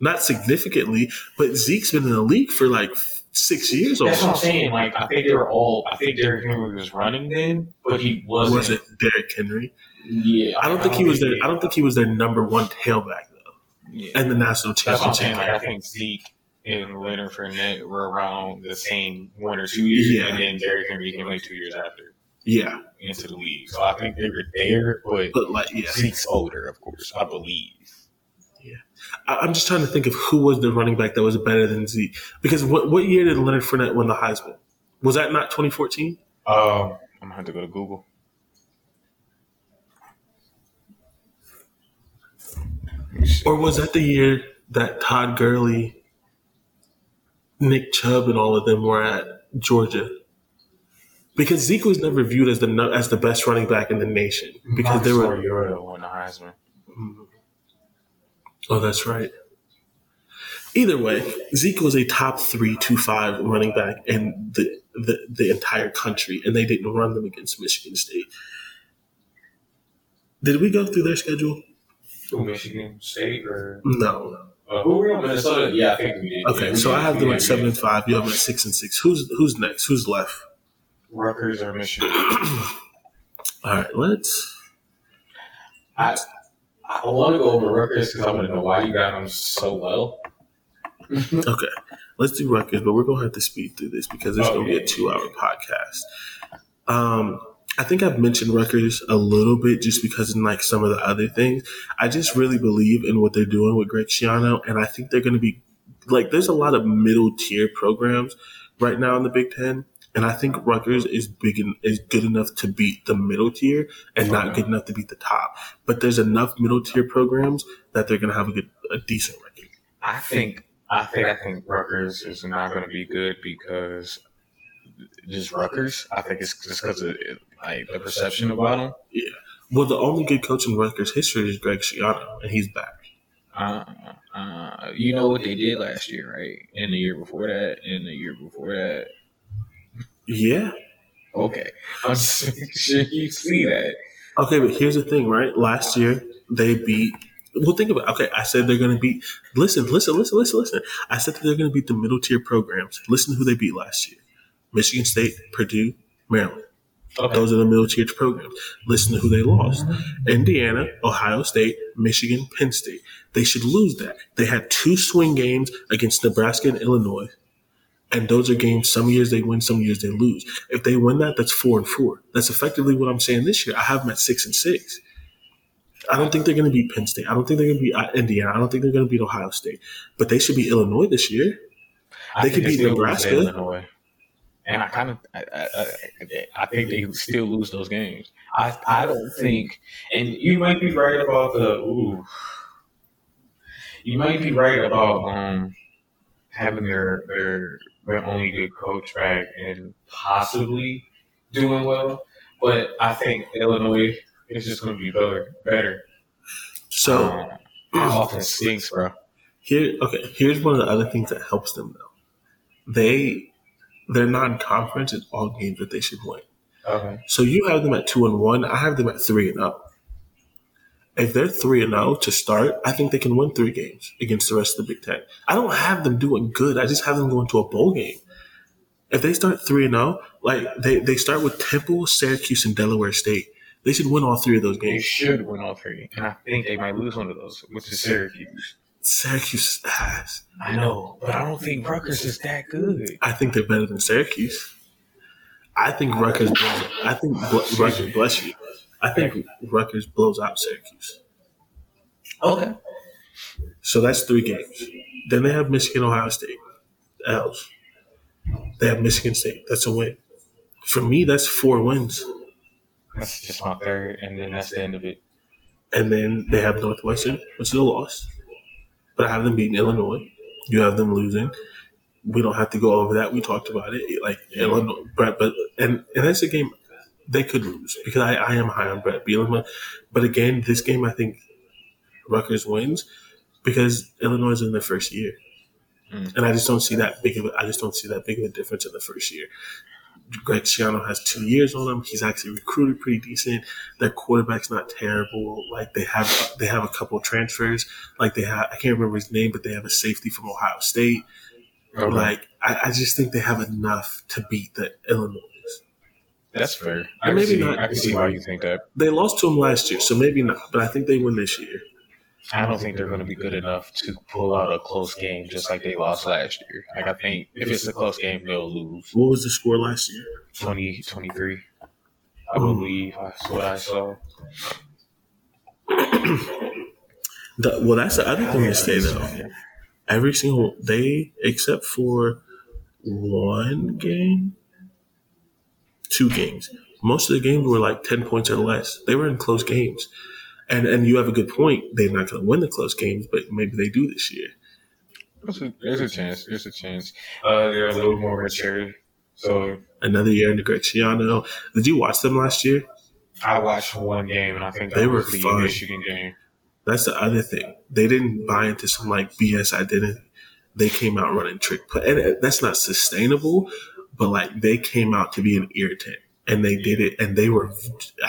not significantly, but Zeke's been in the league for like six years. That's what I'm saying. Like I think they were all. I think Derrick Henry was running then, but he wasn't. Was it Derrick Henry? Yeah, I don't I think don't he was their. I don't think he was their number one tailback though. Yeah. and the national championship. That's what I'm saying. Like I think Zeke and Leonard Fournette were around the same one or two years, yeah. and then Derrick Henry came like two years after. Yeah, into the league. So I think they were there, but, but like yeah. Zeke's older, of course. I believe. I'm just trying to think of who was the running back that was better than Zeke. Because what what year did Leonard Fournette win the Heisman? Was that not 2014? Um, I'm gonna have to go to Google. Or was that the year that Todd Gurley, Nick Chubb, and all of them were at Georgia? Because Zeke was never viewed as the as the best running back in the nation because they were. Mariota won the Heisman. Mm-hmm. Oh, that's right. Either way, Zeke was a top three, two five running back in the, the, the entire country, and they didn't run them against Michigan State. Did we go through their schedule? Michigan State or no? Uh, who were on Minnesota? Yeah, I think we did. Okay, so I have them at seven and five. You have them at six and six. Who's who's next? Who's left? Rutgers or Michigan. All right, let's. I I want to go over Rutgers because I want to know why you got them so low. okay, let's do Rutgers, but we're gonna have to speed through this because it's okay. gonna be a two-hour podcast. Um, I think I've mentioned Rutgers a little bit just because in like some of the other things. I just really believe in what they're doing with Greg Schiano, and I think they're gonna be like there's a lot of middle tier programs right now in the Big Ten and I think Rutgers is big and is good enough to beat the middle tier and not good enough to beat the top. But there's enough middle tier programs that they're going to have a good, a decent record. I think, I think, I think Rutgers is not going to be good because just Rutgers. I think it's just because of like the perception about them. Yeah. Well, the only good coach in Rutgers history is Greg Schiano, and he's back. Uh, uh, you know what they did last year, right? And the year before that, and the year before that yeah. Okay. I'm sure you see that. Okay, but here's the thing, right? Last year they beat. Well, think about. It. Okay, I said they're going to beat. Listen, listen, listen, listen, listen. I said that they're going to beat the middle tier programs. Listen to who they beat last year: Michigan State, Purdue, Maryland. Okay. Those are the middle tier programs. Listen to who they lost: Indiana, Ohio State, Michigan, Penn State. They should lose that. They had two swing games against Nebraska and Illinois. And those are games. Some years they win, some years they lose. If they win that, that's four and four. That's effectively what I'm saying this year. I have them at six and six. I don't think they're going to beat Penn State. I don't think they're going to beat uh, Indiana. I don't think they're going to beat Ohio State. But they should beat Illinois this year. I they could beat Nebraska. And I kind of, I, I, I, think they still lose those games. I, I don't think, and you might be right about the. Ooh, you might be right about um having their their their only good coach back and possibly doing well. But I think Illinois is just going to be better. Better. So um, offense stinks, bro. Here, okay. Here's one of the other things that helps them though. They they're non-conference in all games that they should win. Okay. So you have them at two and one. I have them at three and zero. If they're three and zero oh to start, I think they can win three games against the rest of the Big Ten. I don't have them doing good. I just have them going to a bowl game. If they start three and zero, oh, like they, they start with Temple, Syracuse, and Delaware State, they should win all three of those games. They should win all three, and I think they might lose one of those, which is Syracuse. Syracuse has. I know, but I don't think Rutgers is that good. I think they're better than Syracuse. I think Rutgers. I think Rutgers. Bless you. I think Rutgers blows out Syracuse. Okay. So that's three games. Then they have Michigan, Ohio State. L's. They have Michigan State. That's a win. For me, that's four wins. That's just my third, and then that's the end of it. And then they have Northwestern, which is a loss. But I have them beating Illinois. You have them losing. We don't have to go over that. We talked about it. Like yeah. Illinois, but, but and and that's a game they could lose because I, I am high on Bret Bielema. But again, this game I think Rutgers wins because Illinois is in their first year. Mm. And I just don't see that big of a, I just don't see that big of a difference in the first year. Greg Schiano has two years on him. He's actually recruited pretty decent. Their quarterback's not terrible. Like they have they have a couple transfers. Like they have I can't remember his name, but they have a safety from Ohio State. Okay. Like I, I, just think they have enough to beat the Illinois. That's fair. I maybe see, not. I can see why you think that. They lost to them last year, so maybe not. But I think they win this year. I don't think they're going to be good enough to pull out a close game just like they lost last year. Like I think if it's a close game, they'll lose. What was the score last year? 20, 23. I oh. believe that's what I saw. the, well, that's the other thing to say though. Every single day, except for one game, two games. Most of the games were like ten points or less. They were in close games. And and you have a good point. They're not going to win the close games, but maybe they do this year. There's a, there's a chance. There's a chance. Uh, they're a little more mature. So another year into Greg Schiano. Did you watch them last year? I watched one game, and I think they were the fun. Michigan game. That's the other thing. They didn't buy into some like BS identity. They came out running trick play, and that's not sustainable. But like they came out to be an irritant, and they did it, and they were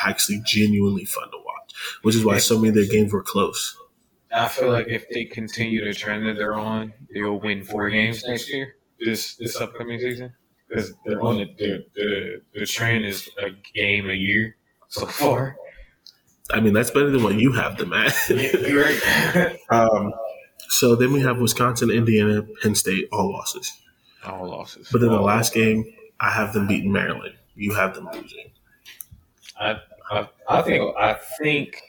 actually genuinely fun to watch, which is why so many of their games were close. I feel like if they continue the trend that they're on, they'll win four games next year. This this upcoming season because they're on the, the the the trend is a game a year so far. I mean, that's better than what you have them at. Um, so then we have Wisconsin, Indiana, Penn State, all losses. All losses. But then the last game, I have them beating Maryland. You have them losing. I I, I think I think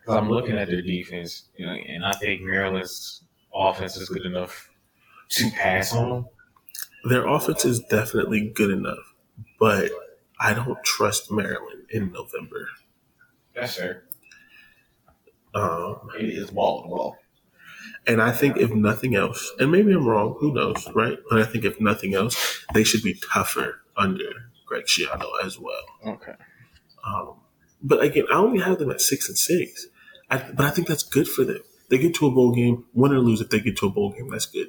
because I'm looking at their defense, you know, and I think Maryland's offense is good enough to pass on them. Their offense is definitely good enough, but I don't trust Maryland in November. That's fair. Um, it is ball to ball. And I think if nothing else, and maybe I'm wrong, who knows, right? But I think if nothing else, they should be tougher under Greg Schiano as well. Okay. Um, but again, I only have them at six and six. I, but I think that's good for them. They get to a bowl game, win or lose. If they get to a bowl game, that's good.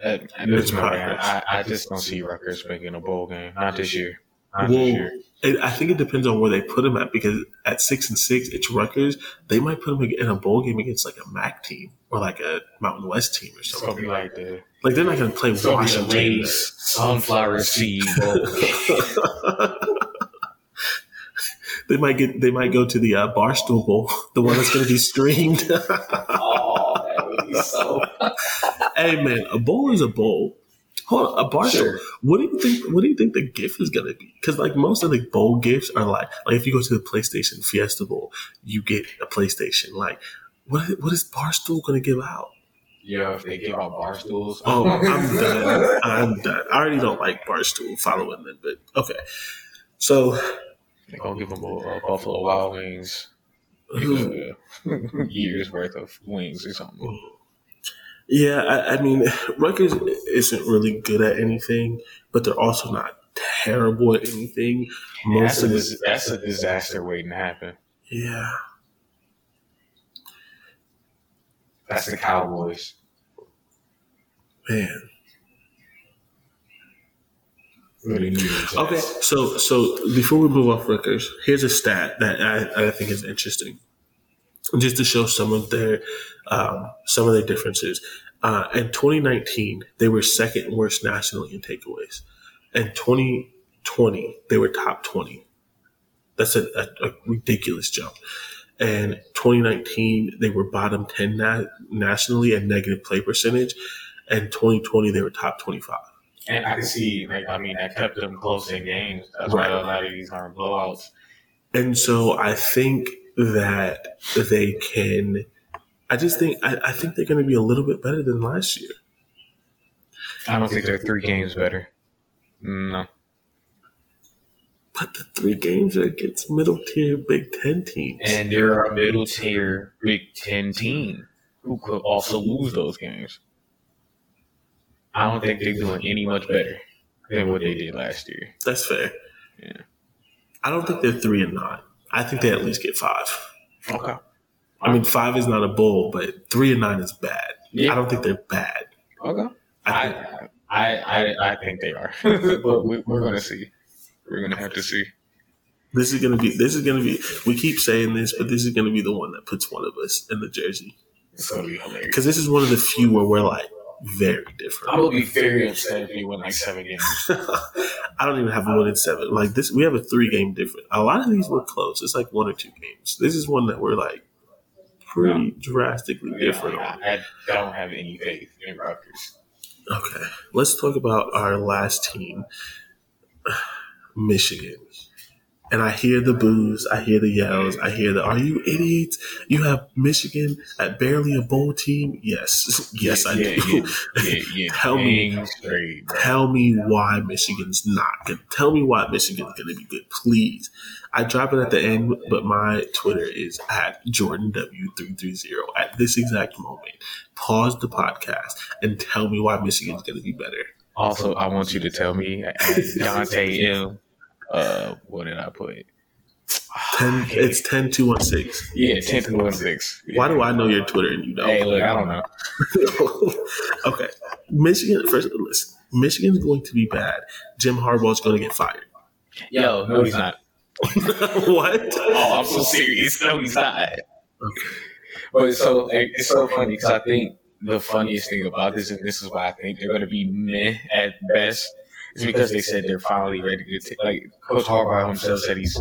It's I, I just don't see Rutgers making a bowl game. Not this year. Not well, this year. It, I think it depends on where they put them at because at six and six, it's Rutgers. They might put them in a bowl game against like a MAC team or like a Mountain West team or something. Something like that. Like they're not going to play Washington. Sunflower seed. bowl. they might get they might go to the uh, Barstool Bowl, the one that's going to be streamed. oh, that would be so. hey man, a bowl is a bowl. Hold on, a Barstool. Sure. What do you think? What do you think the gift is going to be? Because like most of the bowl gifts are like like if you go to the PlayStation Fiesta Bowl, you get a PlayStation. Like what what is Barstool going to give out? Yeah, if they give out bar stools. Oh, I'm done. I'm done. I already don't like Barstool following them, but okay. So They're gonna give them a, a Buffalo Wild Wings years worth of wings or something. Yeah, I, I mean, Rutgers isn't really good at anything, but they're also not terrible at anything. That's Most a, it, that's a disaster waiting to happen. yeah. That's the Cowboys. Man. Really. Okay, so so before we move off Rutgers, here's a stat that I, I think is interesting, just to show some of their um, some of their differences. Uh, in 2019, they were second worst nationally in takeaways. In 2020, they were top 20. That's a, a, a ridiculous jump. And 2019, they were bottom 10 na- nationally at negative play percentage. And 2020, they were top 25. And I can see, like, I mean, that kept them close in games. That's why Right. a lot of these aren't blowouts. And so I think that they can. I just think I, I think they're going to be a little bit better than last year. I don't think they're three games better. No. But the three games are against middle tier Big Ten teams. And they're a middle tier Big Ten team who could also lose those games. I don't think they're doing any much better than what they did last year. That's fair. Yeah. I don't think they're three and nine. I think they at least get five. Okay. I mean, five is not a bull, but three and nine is bad. Yeah. I don't think they're bad. Okay. I think, I, I, I, I think they are, but we, we're going to see. We're going to have to see. this is going to be. This is going to be. We keep saying this, but this is going to be the one that puts one of us in the jersey It's going to be hilarious. because this is one of the few where we're like very different. I'm gonna be very upset if you win like seven games. I don't even have one in seven. Like this, we have a three game difference. A lot of these were close. It's like one or two games. This is one that we're like pretty drastically different on. I, I don't have any faith in Rutgers. Okay, let's talk about our last team, Michigan. And I hear the boos, I hear the yells, I hear the "Are you idiots? You have Michigan at barely a bowl team." Yes, yes, I yeah, do. Yeah, yeah, yeah. Tell me. Straight. Tell me why Michigan's not good. Tell me why Michigan's going to be good, please. I drop it at the end, but my Twitter is at Jordan W330 at this exact moment. Pause the podcast and tell me why Michigan's going to be better. Also, I want you to tell me, uh, Dante M. Uh, what did I put? 10, it's 10 2 1 6. Yeah, ten to one six. Why do I know your Twitter and you don't? Hey, look, I don't know. okay. Michigan, first, listen. Michigan's going to be bad. Jim Harbaugh's going to get fired. Yo, no, he's not. what? Oh, I'm so serious. No, he's not. Okay. But so it's so funny because I think the funniest thing about this, and this is why I think they're going to be meh at best, is because they said they're finally ready to t- like Coach Harbaugh himself said he's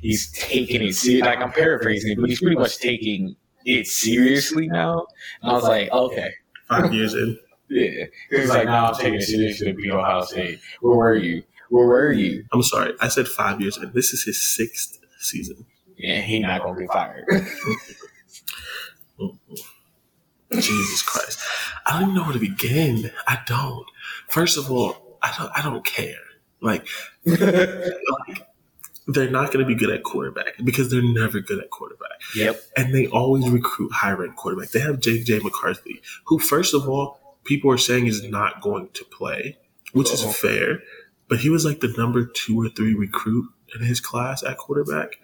he's taking it serious. Like I'm paraphrasing it, but he's pretty much taking it seriously now. And I was like, okay, Five years in. yeah. He's like, now I'm taking it seriously to beat Ohio State. Where were you? Where were you? I'm sorry. I said five years in. This is his sixth season. Yeah, he not gonna get fired. Jesus Christ. I don't even know where to begin. I don't. First of all, I don't I don't care. Like, like they're not gonna be good at quarterback because they're never good at quarterback. yep. And they always recruit high ranked quarterback. They have JJ McCarthy, who first of all, people are saying is not going to play, which Uh-oh. is uh-huh. fair. But he was like the number two or three recruit in his class at quarterback.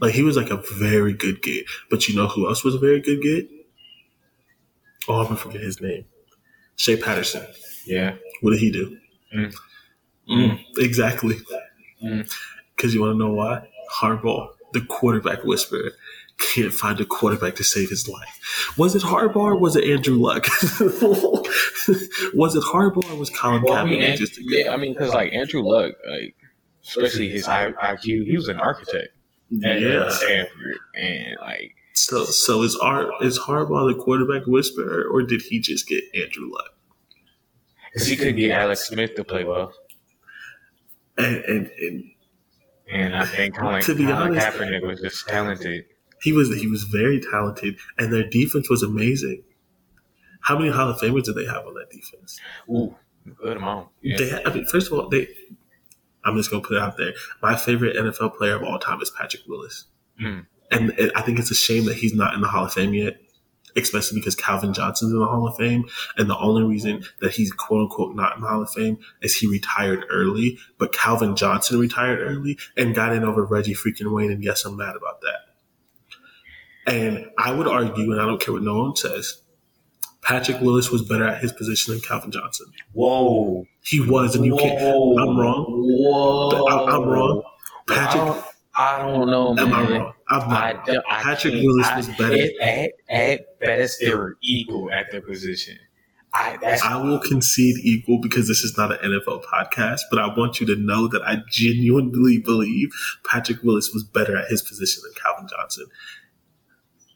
Like he was like a very good get. But you know who else was a very good get? Oh, I'm gonna forget his name. Shea Patterson. Yeah. What did he do? Mm. Mm, exactly. Mm. Because you want to know why? Harbaugh, the quarterback whisperer, can't find a quarterback to save his life. Was it Harbaugh or was it Andrew Luck? was it Harbaugh or was Colin Well, I mean, Kaepernick just a yeah, I mean, because like Andrew Luck, like especially his IQ. He was an architect at Yeah. Stanford, and like So, so is Art is Harbaugh the quarterback whisperer, or did he just get Andrew Luck? Because he couldn't get Alex Smith to play well, And and, and and I think Colin, To be Colin honest- Kaepernick was just talented. he was he was very talented, and their defense was amazing. How many Hall of Famers did they have on that defense? Ooh, good amount. Yeah. They, I mean, first of all, they. I'm just gonna put it out there. My favorite NFL player of all time is Patrick Willis, Mm. and it, I think it's a shame that he's not in the Hall of Fame yet, especially because Calvin Johnson's in the Hall of Fame, and the only reason that he's quote unquote not in the Hall of Fame is he retired early. But Calvin Johnson retired early and got in over Reggie freaking Wayne, and yes, I'm mad about that. And I would argue, and I don't care what no one says, Patrick Willis was better at his position than Calvin Johnson. Whoa, He was, and you can't. Whoa. I'm wrong. Whoa, I'm, I'm wrong. I Patrick, don't, I don't know, man. I wrong? I'm not. don't- I Patrick can't- Willis I- was better. At, at, at best, they were equal at their position. I that's I will concede equal because this is not an NFL podcast, but I want you to know that I genuinely believe Patrick Willis was better at his position than Calvin Johnson.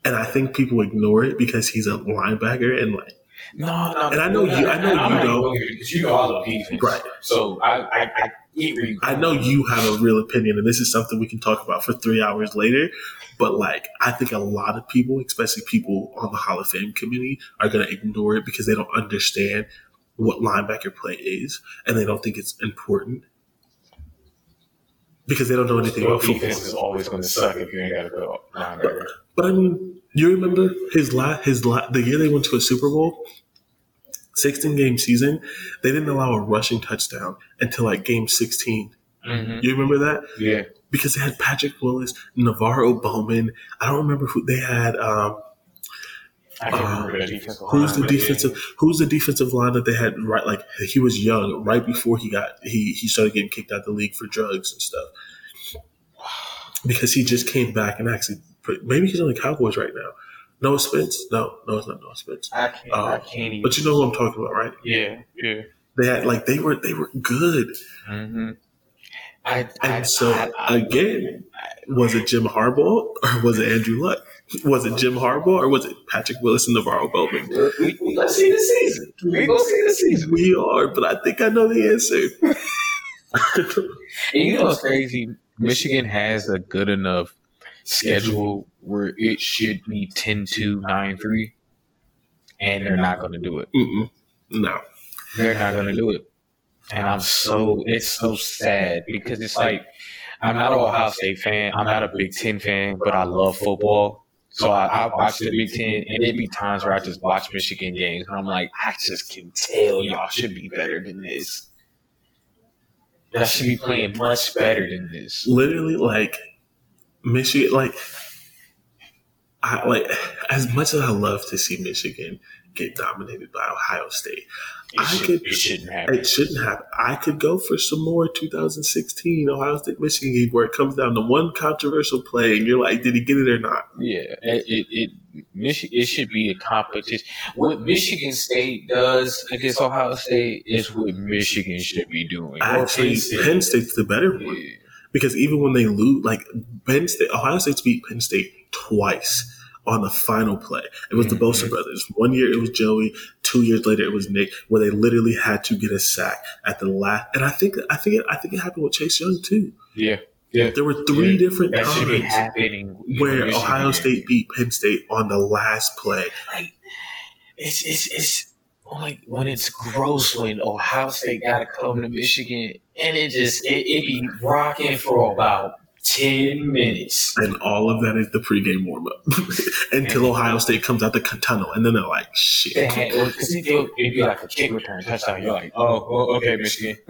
And I think people ignore it because he's a linebacker and like no, no. And I know you- I know I'm you not don't. gonna go here because you know I love defense, Right. So I, I, I get where you I know you have a real opinion, and this is something we can talk about for three hours later. But like, I think a lot of people, especially people on the Hall of Fame committee, are going to ignore it because they don't understand what linebacker play is, and they don't think it's important because they don't know anything about football. defense is always going to suck if you ain't got to go linebacker. But I mean, you remember his last his la- the year they went to a Super Bowl, sixteen game season. They didn't allow a rushing touchdown until like game sixteen. Mm-hmm. You remember that? Yeah, because they had Patrick Willis, NaVorro Bowman. I don't remember who they had. Um, I can't Uh, remember the defensive who's the line, but yeah. defensive? Who's the defensive line that they had? Right, like he was young, right before he got he he started getting kicked out of the league for drugs and stuff. Because he just came back and actually, maybe he's on the Cowboys right now. Noah Spence? No, no, it's not Noah Spence. I can't. Uh, I can't even. But you know who I'm talking about, right? yeah, yeah. They had like they were they were good. Mm-hmm. I, I, And so I, I, again, was it Jim Harbaugh or was it Andrew Luck? Was it Jim Harbaugh or was it Patrick Willis and NaVorro Bowman? we, we gonna see the season. We gonna see the season. We are, but I think I know the answer. And you know what's crazy? Michigan has a good enough schedule where it should be 10 2 9 3, and they're not going to do it. Mm-mm. No. They're not going to do it. And I'm so, it's so sad because it's like, I'm not an Ohio State fan. I'm not a Big Ten fan, but I love football. So I, I watch the Big Ten, and it'd be times where I just watch Michigan games, and I'm like, I just can tell y'all should be better than this. Y'all should be playing much better than this. Literally, like Michigan, like I like as much as I love to see Michigan get dominated by Ohio State. It, I should, could- it shouldn't happen. It shouldn't happen. I could go for some more 2016 Ohio State Michigan game where it comes down to one controversial play and you're like, did he get it or not? Yeah, it it, it, Michi- it should be a competition. What Michigan State does against Ohio State is what Michigan should be doing. Actually, Penn State's the better one. Yeah. Because even when they lose, like Penn State, Ohio State's beat Penn State twice on the final play. It was the Mhm. Bosa brothers. One year it was Joey. Two years later it was Nick, where they literally had to get a sack at the last. And I think I think it, I think it happened with Chase Young too. yeah, yeah. There were three Yeah. different That should be times happening where Ohio State beat Penn State on the last play. Like, it's it's it's like when it's gross when Ohio State got to come to Michigan and it just it, it be rocking for about ten minutes. And all of that is the pregame warm up until Ohio State comes out the tunnel, and then they're like, "Shit." They had because it it'd be like a kick return touchdown. You're like, oh, oh okay, Michigan.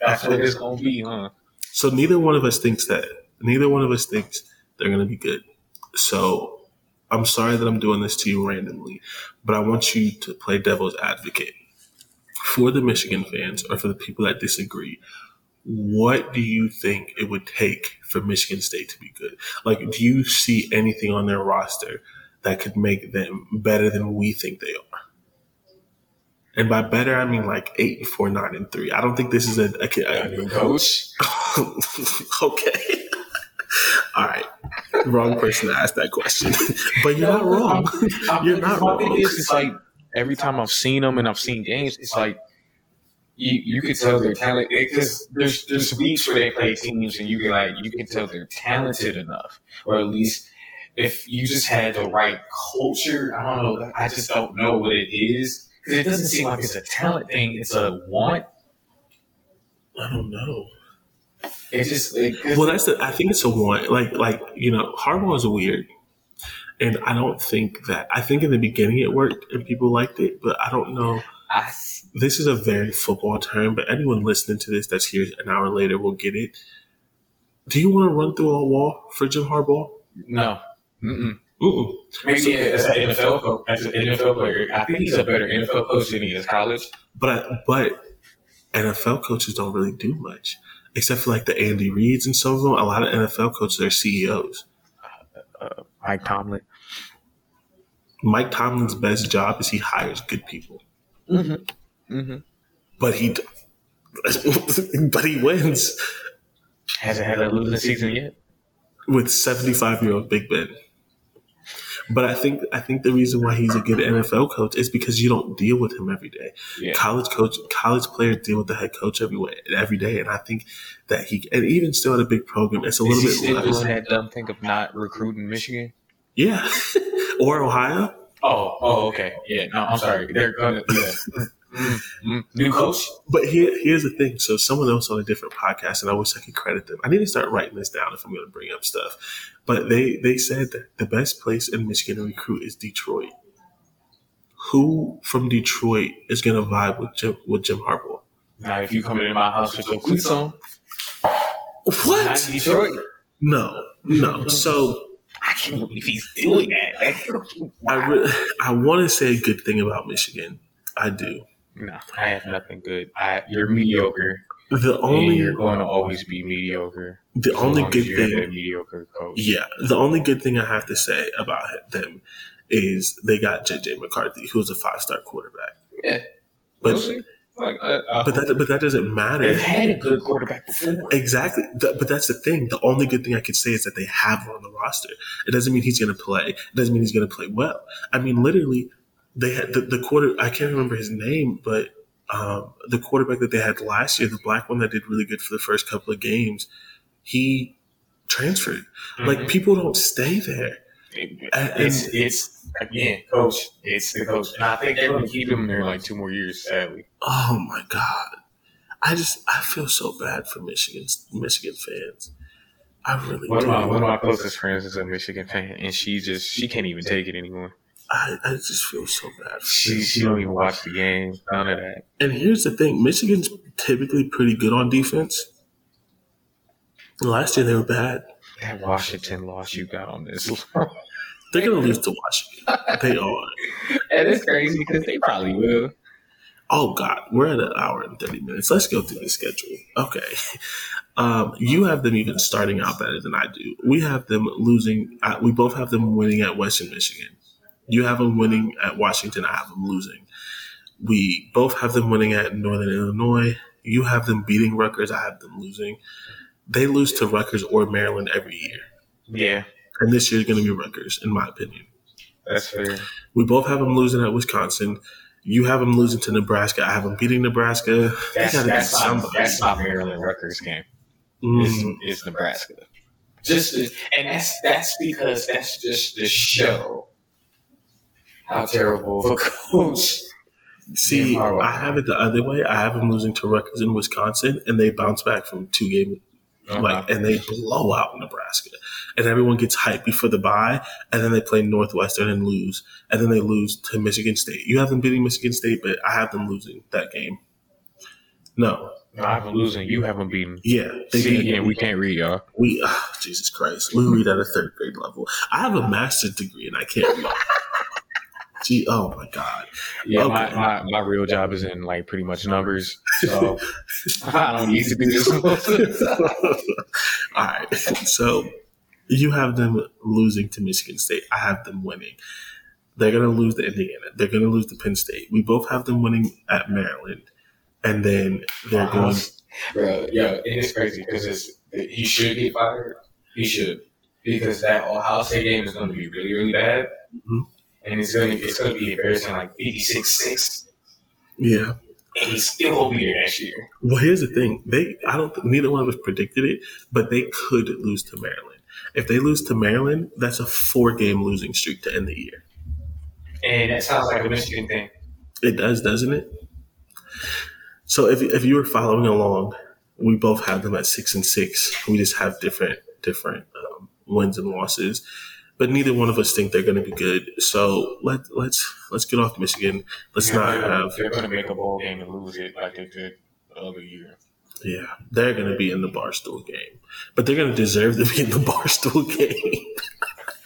That's what it's gonna be, huh? So neither one of us thinks that. Neither one of us thinks they're going to be good. So I'm sorry that I'm doing this to you randomly, but I want you to play devil's advocate for the Michigan fans or for the people that disagree. What do you think it would take for Michigan State to be good? Like, do you see anything on their roster that could make them better than we think they are? And by better, I mean like eight, four, nine, and three. I don't think this is a, a, a, coach. okay. All right. Wrong person to ask that question. but you're not wrong. You're not wrong. is, it's like every time I've seen them and I've seen games, it's like you you can tell they're talented because there's there's weeks where they play teams and you can like you can tell they're talented enough, or at least if you just had the right culture. I don't know. I just don't know what it is because it doesn't seem like it's a talent thing. It's a want. I don't know. It's just it, Well, that's the. I think it's a one. Like, like you know, Harbaugh is weird, and I don't think that. I think in the beginning it worked and people liked it, but I don't know. I, This is a very football term, but anyone listening to this that's here an hour later will get it. Do you want to run through a wall for Jim Harbaugh? no. Mm-mm. Mm-mm. Maybe as an NFL coach, as an NFL player, I think he's a better NFL coach than he is college. But but NFL coaches don't really do much, except for like the Andy Reids and some of them. A lot of NFL coaches are CEOs. Mike Tomlin. Mike Tomlin's best job is he hires good people, Mm-hmm. Mm-hmm. but he but he wins Hasn't had a losing season yet. with seventy five year old Big Ben. But I think I think the reason why he's a good NFL coach is because you don't deal with him every day. Yeah. College coach, college players deal with the head coach every way, every day, and I think that he and even still at a big program, it's a Is little bit still less. doing that dumb thing of not recruiting Michigan? Yeah, or Ohio. Oh, oh, okay. Yeah, no, I'm sorry. They're gonna, yeah. Mm, mm. New coach? But here, here's the thing. So someone else on a different podcast, and I wish I could credit them. I need to start writing this down if I'm going to bring up stuff. But they they said that the best place in Michigan to recruit is Detroit. Who from Detroit is going to vibe with Jim with Jim Harbaugh? Now, if you come into my house with your cleats on, What? Detroit. No, no. So I can't believe he's doing that. I re- I want to say a good thing about Michigan. I do. no, I have nothing good. I, you're mediocre. The and only you're going to always be mediocre. the so only good as you have thing mediocre coach. Yeah, the only good thing I have to say about them is they got JJ McCarthy, who's a five star quarterback. Yeah. But We'll. Like, uh, uh, but that but that doesn't matter. they've had a good quarterback before. Exactly. Th- But that's the thing. The only good thing I could say is that they have him on the roster. It doesn't mean he's going to play. It doesn't mean he's going to play well. I mean, literally, they had the, the quarter. I can't remember his name, but um, the quarterback that they had last year, the black one that did really good for the first couple of games, he transferred. Like Mhm. people don't stay there. And- it's it's again, coach. It's the coach, and I think they're going to keep him there like two more years. Sadly, Oh my god. I just I feel so bad for Michigan Michigan fans. I really one of do. my one of my closest friends is a Michigan fan, and she just she can't even take it anymore. I, I just feel so bad. For She them. she don't even watch the game. None of that. And here's the thing: Michigan's typically pretty good on defense. Last year they were bad. That Washington loss you got on this, They're gonna lose to Washington. They are. and it's crazy because they probably will. Oh God, we're at an hour and thirty minutes. Let's go through the schedule. Okay, um, you have them even starting out better than I do. We have them losing. Uh, we both have them winning at Western Michigan. You have them winning at Washington. I have them losing. We both have them winning at Northern Illinois. You have them beating Rutgers. I have them losing. They lose to Rutgers or Maryland every year, Yeah, and this year is going to be Rutgers, in my opinion. that's fair. We both have them losing at Wisconsin. You have them losing to Nebraska. I have them beating Nebraska. They That's gotta beat that's my, somebody. that's my Maryland Rutgers game. Mm. Is, is Nebraska. Just and that's that's because that's just the show how terrible of a coach. See, I have it the other way. I have them losing to Rutgers in Wisconsin, and they bounce back from two games, uh-huh. like, and they blow out Nebraska, and everyone gets hyped before the bye, and then they play Northwestern and lose, and then they lose to Michigan State. You have them beating Michigan State, but I have them losing that game. No, I have them losing. You have them beating. yeah, they See, again, we can't read y'all. We, oh, Jesus Christ, we read at a third grade level. I have a master's degree and I can't read. Gee, oh my God. Yeah, Okay. my, my, my real job is in like pretty much numbers, so I don't need to do this. All right. So you have them losing to Michigan State. I have them winning. They're going to lose to Indiana. They're going to lose to Penn State. We both have them winning at Maryland, and then they're going. Bro, yeah, and it's crazy because he should get fired. He should because that Ohio State game is going to be really, really bad, mm-hmm. And it's going to it's to be embarrassing, like fifty six six. Yeah. And he still will be there next year. Well, here's the thing: they, I don't, neither one of us predicted it, but they could lose to Maryland. If they lose to Maryland, that's a four-game losing streak to end the year. And that sounds like a Michigan thing. It does, doesn't it? So if if you were following along, we both have them at six and six. We just have different different um, wins and losses, but neither one of us think they're going to be good. So let let's let's get off Michigan. Let's yeah, not they're, have. They're going to make a bowl game and lose it like they did the other year. Yeah, they're going to be in the barstool game, but they're going to deserve to be in the barstool game.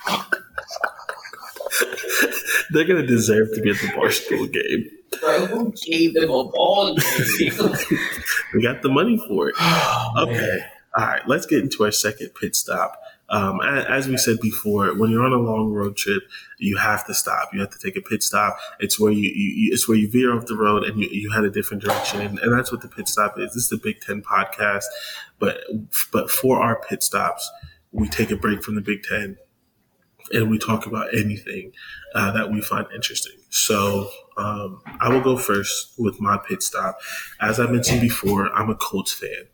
they're going to deserve to be at the barstool game. Bro, who gave them a ball game? we got the money for it. Oh, okay. Man. All right, let's get into our second pit stop. Um, as we said before, when you're on a long road trip, you have to stop. You have to take a pit stop. It's where you, you it's where you veer off the road and you, you head a different direction, and, and that's what the pit stop is. This is the Big Ten podcast, but but for our pit stops, we take a break from the Big Ten and we talk about anything uh, that we find interesting. So um, I will go first with my pit stop. As I mentioned before, I'm a Colts fan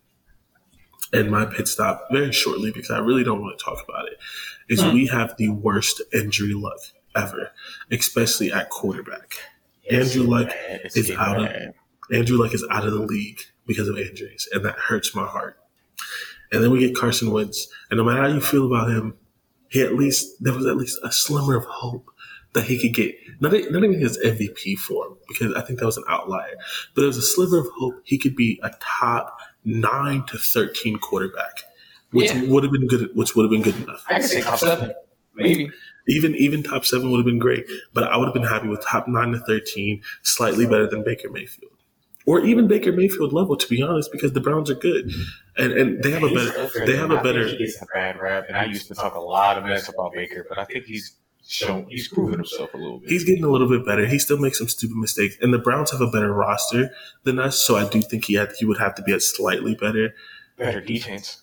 and my pit stop very shortly because I really don't want to talk about it is hmm. we have the worst injury luck ever, especially at quarterback. Andrew Luck is out of Andrew Luck is out of the league because of injuries, and that hurts my heart. And then we get Carson Wentz, and no matter how you feel about him, he at least there was at least a slimmer of hope that he could get not, not even his MVP form because I think that was an outlier, but there was a sliver of hope he could be a top nine to thirteen quarterback, which yeah. would have been good. Which would have been good enough. I could say top seven, maybe. Even even top seven would have been great, but I would have been happy with top nine to thirteen, slightly better than Baker Mayfield, or even Baker Mayfield level. To be honest, because the Browns are good, and and they have a better they have a better. He gets a bad rap, and I used to talk a lot of mess about Baker, but I think he's shown he's proving himself a little bit. He's getting a little bit better. He still makes some stupid mistakes, and the Browns have a better roster than us, so I do think he had he would have to be at slightly better. Better defense.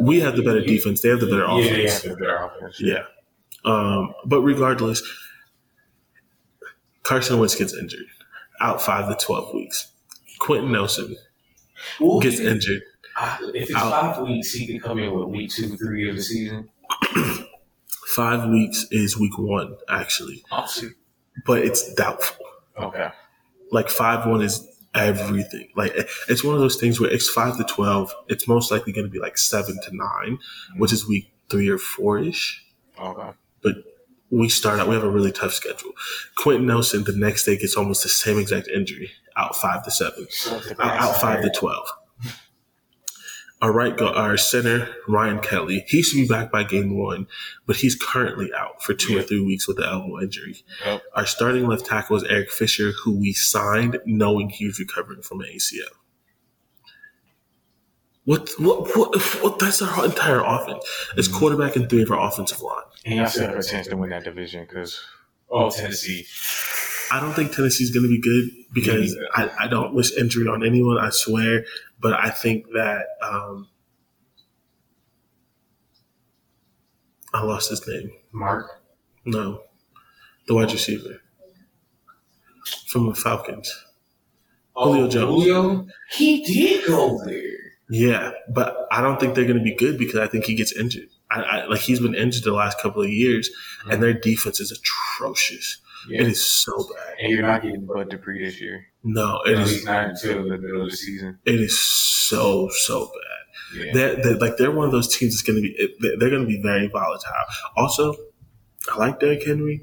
We have the better defense. They have the better offense. Yeah, they have better offense. Yeah. Um, but regardless, Carson Wentz gets injured, out five to twelve weeks. Quenton Nelson Ooh, gets injured. If it's out. five weeks, he can come in with week two, three of the season. Five weeks is week one, actually. Awesome. But it's doubtful. Okay. Like five one is everything. Like it's one of those things where it's five to twelve. It's most likely going to be like seven to 9 mm-hmm. which is week three or four ish. Okay. But we start out. We have a really tough schedule. Quenton Nelson the next day gets almost the same exact injury, out five to seven, out, out five to twelve our right guard, our center, Ryan Kelly, he should be back by game one, but he's currently out for two or three weeks with the elbow injury. Yep. Our starting left tackle is Eric Fisher, who we signed knowing he was recovering from an ACL. What, what, what, what, that's our entire offense. It's mm-hmm. quarterback and three of our offensive line. And you still have a chance to win that division because, oh, Tennessee. I don't think Tennessee's going to be good because I, I don't wish injury on anyone, I swear. But I think that um, I lost his name. Mark? No, the wide receiver from the Falcons. Oh, Julio Jones. Julio? He did go there. Yeah, but I don't think they're going to be good because I think he gets injured. I, I, like he's been injured the last couple of years, mm-hmm. and their defense is atrocious. Yeah. It is so bad. And you're not getting Bud Dupree this year. No, it no, is not until the middle of the season. It is so so bad. Yeah. They're, they're, like they're one of those teams that's going to be they're going to be very volatile. Also, I like Derrick Henry.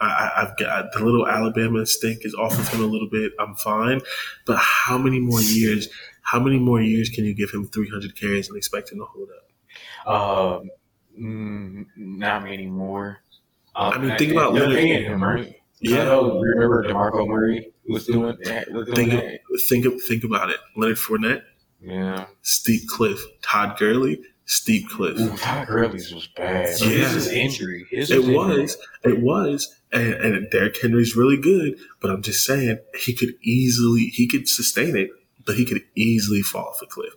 I, have got the little Alabama stink is off of him a little bit. I'm fine, but how many more years? How many more years can you give him 300 carries and expect him to hold up? Um, mm, not many more. Um, I mean, think about Leonard. Him, right? Yeah. Know, remember Demarco Murray was doing that? Was doing think, that? think, think about it. Leonard Fournette. Yeah. Steve Cliff. Todd Gurley. Steve Cliff. Ooh, Todd Gurley's was bad. Yeah. His injury. His it was. It was. And, and Derrick Henry's really good, but I'm just saying he could easily he could sustain it, but he could easily fall off a cliff.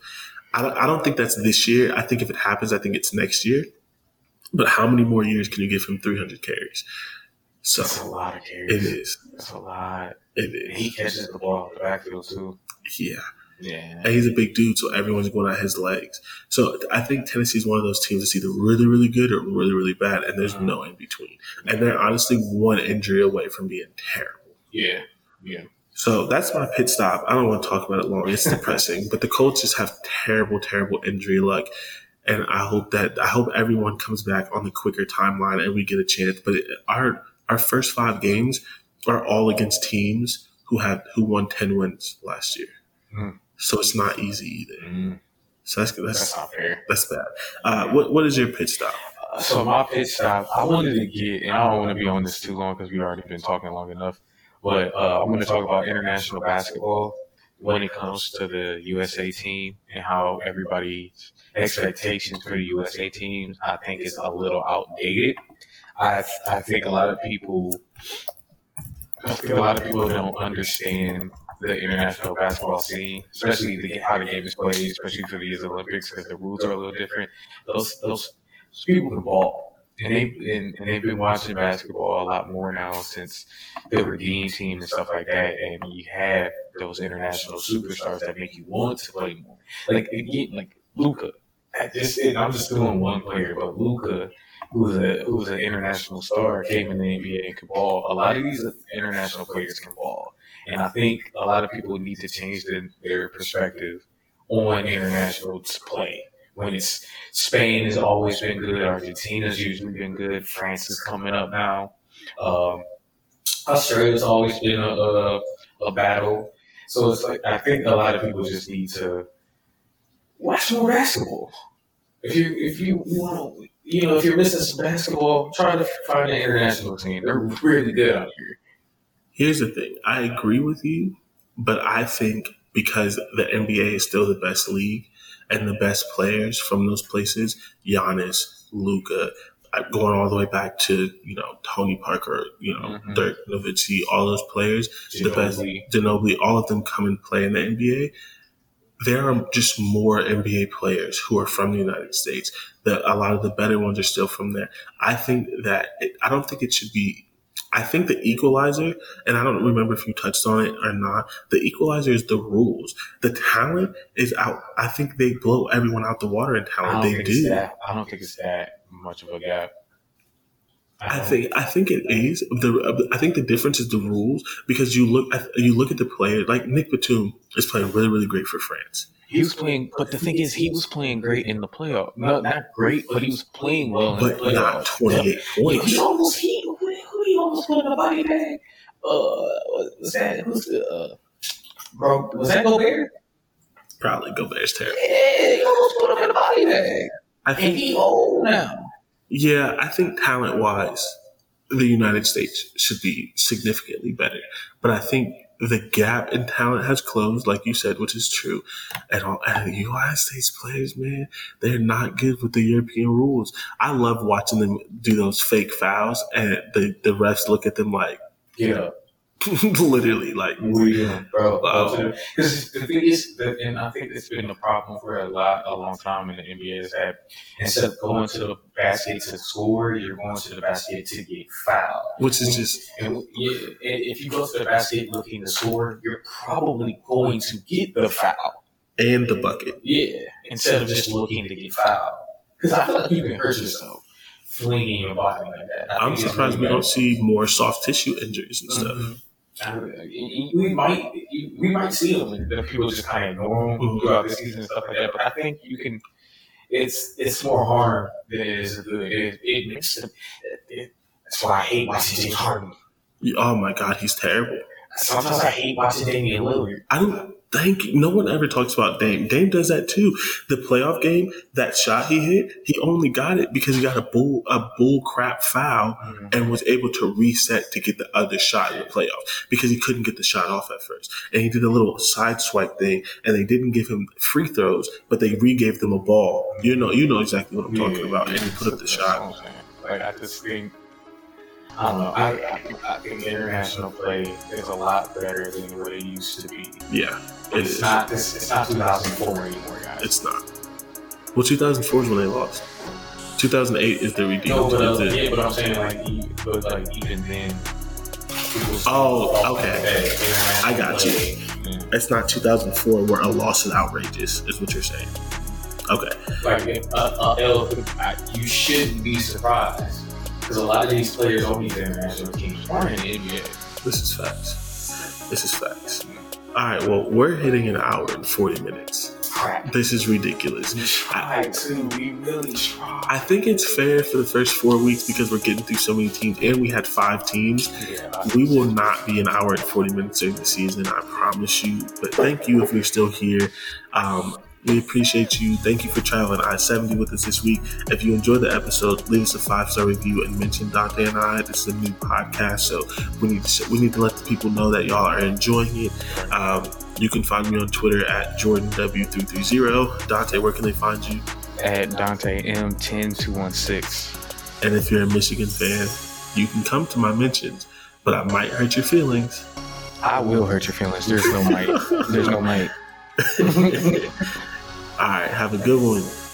I don't, I don't think that's this year. I think if it happens, I think it's next year. But how many more years can you give him 300 carries? So that's a lot of carries. It is. That's a lot. It is. He catches the ball in the backfield too. Yeah. Yeah. And he's a big dude, so everyone's going at his legs. So I think Tennessee's one of those teams that's either really, really good or really, really bad, and there's mm-hmm. no in between. And they're honestly one injury away from being terrible. Yeah. Yeah. So that's my pit stop. I don't want to talk about it long. It's depressing, but the Colts just have terrible, terrible injury luck. And I hope that I hope everyone comes back on the quicker timeline and we get a chance. But it, our our first five games are all against teams who had who won ten wins last year. Mm. So it's not easy either. Mm. So that's that's that's not fair. That's bad. Uh, what what is your pit stop? Uh, so my pit stop, I wanted to get, and I don't want to be on this too long because we've already been talking long enough. But uh, I'm going to talk about international basketball when it comes to the USA team and how everybody's expectations for the USA teams, I think is a little outdated. I I think a lot of people, I think a lot of people don't understand the international basketball scene, especially the, how the game is played, especially for these Olympics because the rules are a little different. Those those people can ball and they and, and, they've been watching basketball a lot more now since the Redeem team and stuff like that. And you have those international superstars that make you want to play more. Like again, like. Just, I'm just doing one player, but Luka, who's who's an international star, came in the NBA and could ball. A lot of these international players can ball, and I think a lot of people need to change the, their perspective on international play when it's Spain has always been good, Argentina's usually been good, France is coming up now. Um, Australia's always been a, a, a battle. So it's like I think a lot of people just need to watch more basketball. If you if you want to, you know, if you're missing some basketball, try to find an international team. They're really good out here. Here's the thing: I agree with you, but I think because the NBA is still the best league, and the best players from those places, Giannis, Luka, uh, going all the way back to you know Tony Parker, you know mm-hmm. Dirk Nowitzki, all those players, Ginobili. the best Ginobili, all of them come and play in the NBA. There are just more NBA players who are from the United States. That a lot of the better ones are still from there. I think that it, I don't think it should be I think the equalizer, and I don't remember if you touched on it or not, the equalizer is the rules. The talent is out. I think they blow everyone out the water in talent. They do. I don't think it's that much of a gap. I, I think I think it is the I think the difference is the rules because you look at you look at the player like Nick Batum is playing really really great for France. He was playing, but the thing is, he was playing great in the playoff. No, not great, but he was playing well. but not twenty eight points. He almost he almost put in a body bag. Uh, was that who's the uh, bro? Was that Gobert? Probably Gobert's terrible. Yeah, almost put him in a body bag. I think and he old now. Yeah, I think talent wise, the United States should be significantly better. But I think the gap in talent has closed, like you said, which is true. And, all, and the United States players, man, they're not good with the European rules. I love watching them do those fake fouls, and the, the refs look at them like, yeah. literally, like, yeah, bro. Because the thing is, and I think it's been a problem for a lot, a long time in the NBA is that instead of going to the basket to score, you're going to the basket to get fouled. Which is just, and, if you go to the basket looking to score, you're probably going to get the foul and the bucket. Yeah, instead of just looking to get fouled. Because I feel like you can hurt yourself flinging your body like that. I'm surprised we don't see more soft tissue injuries and stuff. Mm-hmm we might we might see them and people just kind of ignore them throughout the season and stuff like that. But I think you can. It's it's more harm than it is good. It, it makes it, that's why I hate watching James Harden. Oh my god, he's terrible. Sometimes I hate watching Damian Lillard. I don't Thank you. No one ever talks about Dame. Dame does that too. The playoff game, that shot he hit, he only got it because he got a bull a bull crap foul mm-hmm. and was able to reset to get the other shot in the playoff because he couldn't get the shot off at first. And he did a little side swipe thing, and they didn't give him free throws, but they re-gave them a ball. You know, you know exactly what I'm talking yeah, about, and he put up the shot. Like I just think I don't know. I, I, I think international play is a lot better than what it used to be. Yeah, it it's is. not. It's, it's not 2004 anymore, guys. It's not. Well, 2004 is when they lost. 2008 is the redeem. No, but, uh, yeah, but I'm saying like, but like even then. Oh, okay. I got you. It's not 2004 where a loss is outrageous, is what you're saying. Okay. Like, uh, uh, you shouldn't be surprised because a lot of these players on these international teams aren't in the NBA. This is facts. This is facts. All right, well, we're hitting an hour and 40 minutes. Crap. This is ridiculous. We tried to. We really tried. I think it's fair for the first four weeks because we're getting through so many teams and we had five teams. Yeah, we will not be an hour and 40 minutes during the season, I promise you. But thank you if you're still here. Um, we appreciate you. Thank you for traveling I 70 with us this week. If you enjoyed the episode, leave us a five star review and mention Dante and I. This is a new podcast, so we need to we need to let the people know that y'all are enjoying it. Um, you can find me on Twitter at Jordan W330. Dante, where can they find you? At Dante M10216. And if you're a Michigan fan, you can come to my mentions, but I might hurt your feelings. I will hurt your feelings. There's no might. There's no might. All right. Have a good one.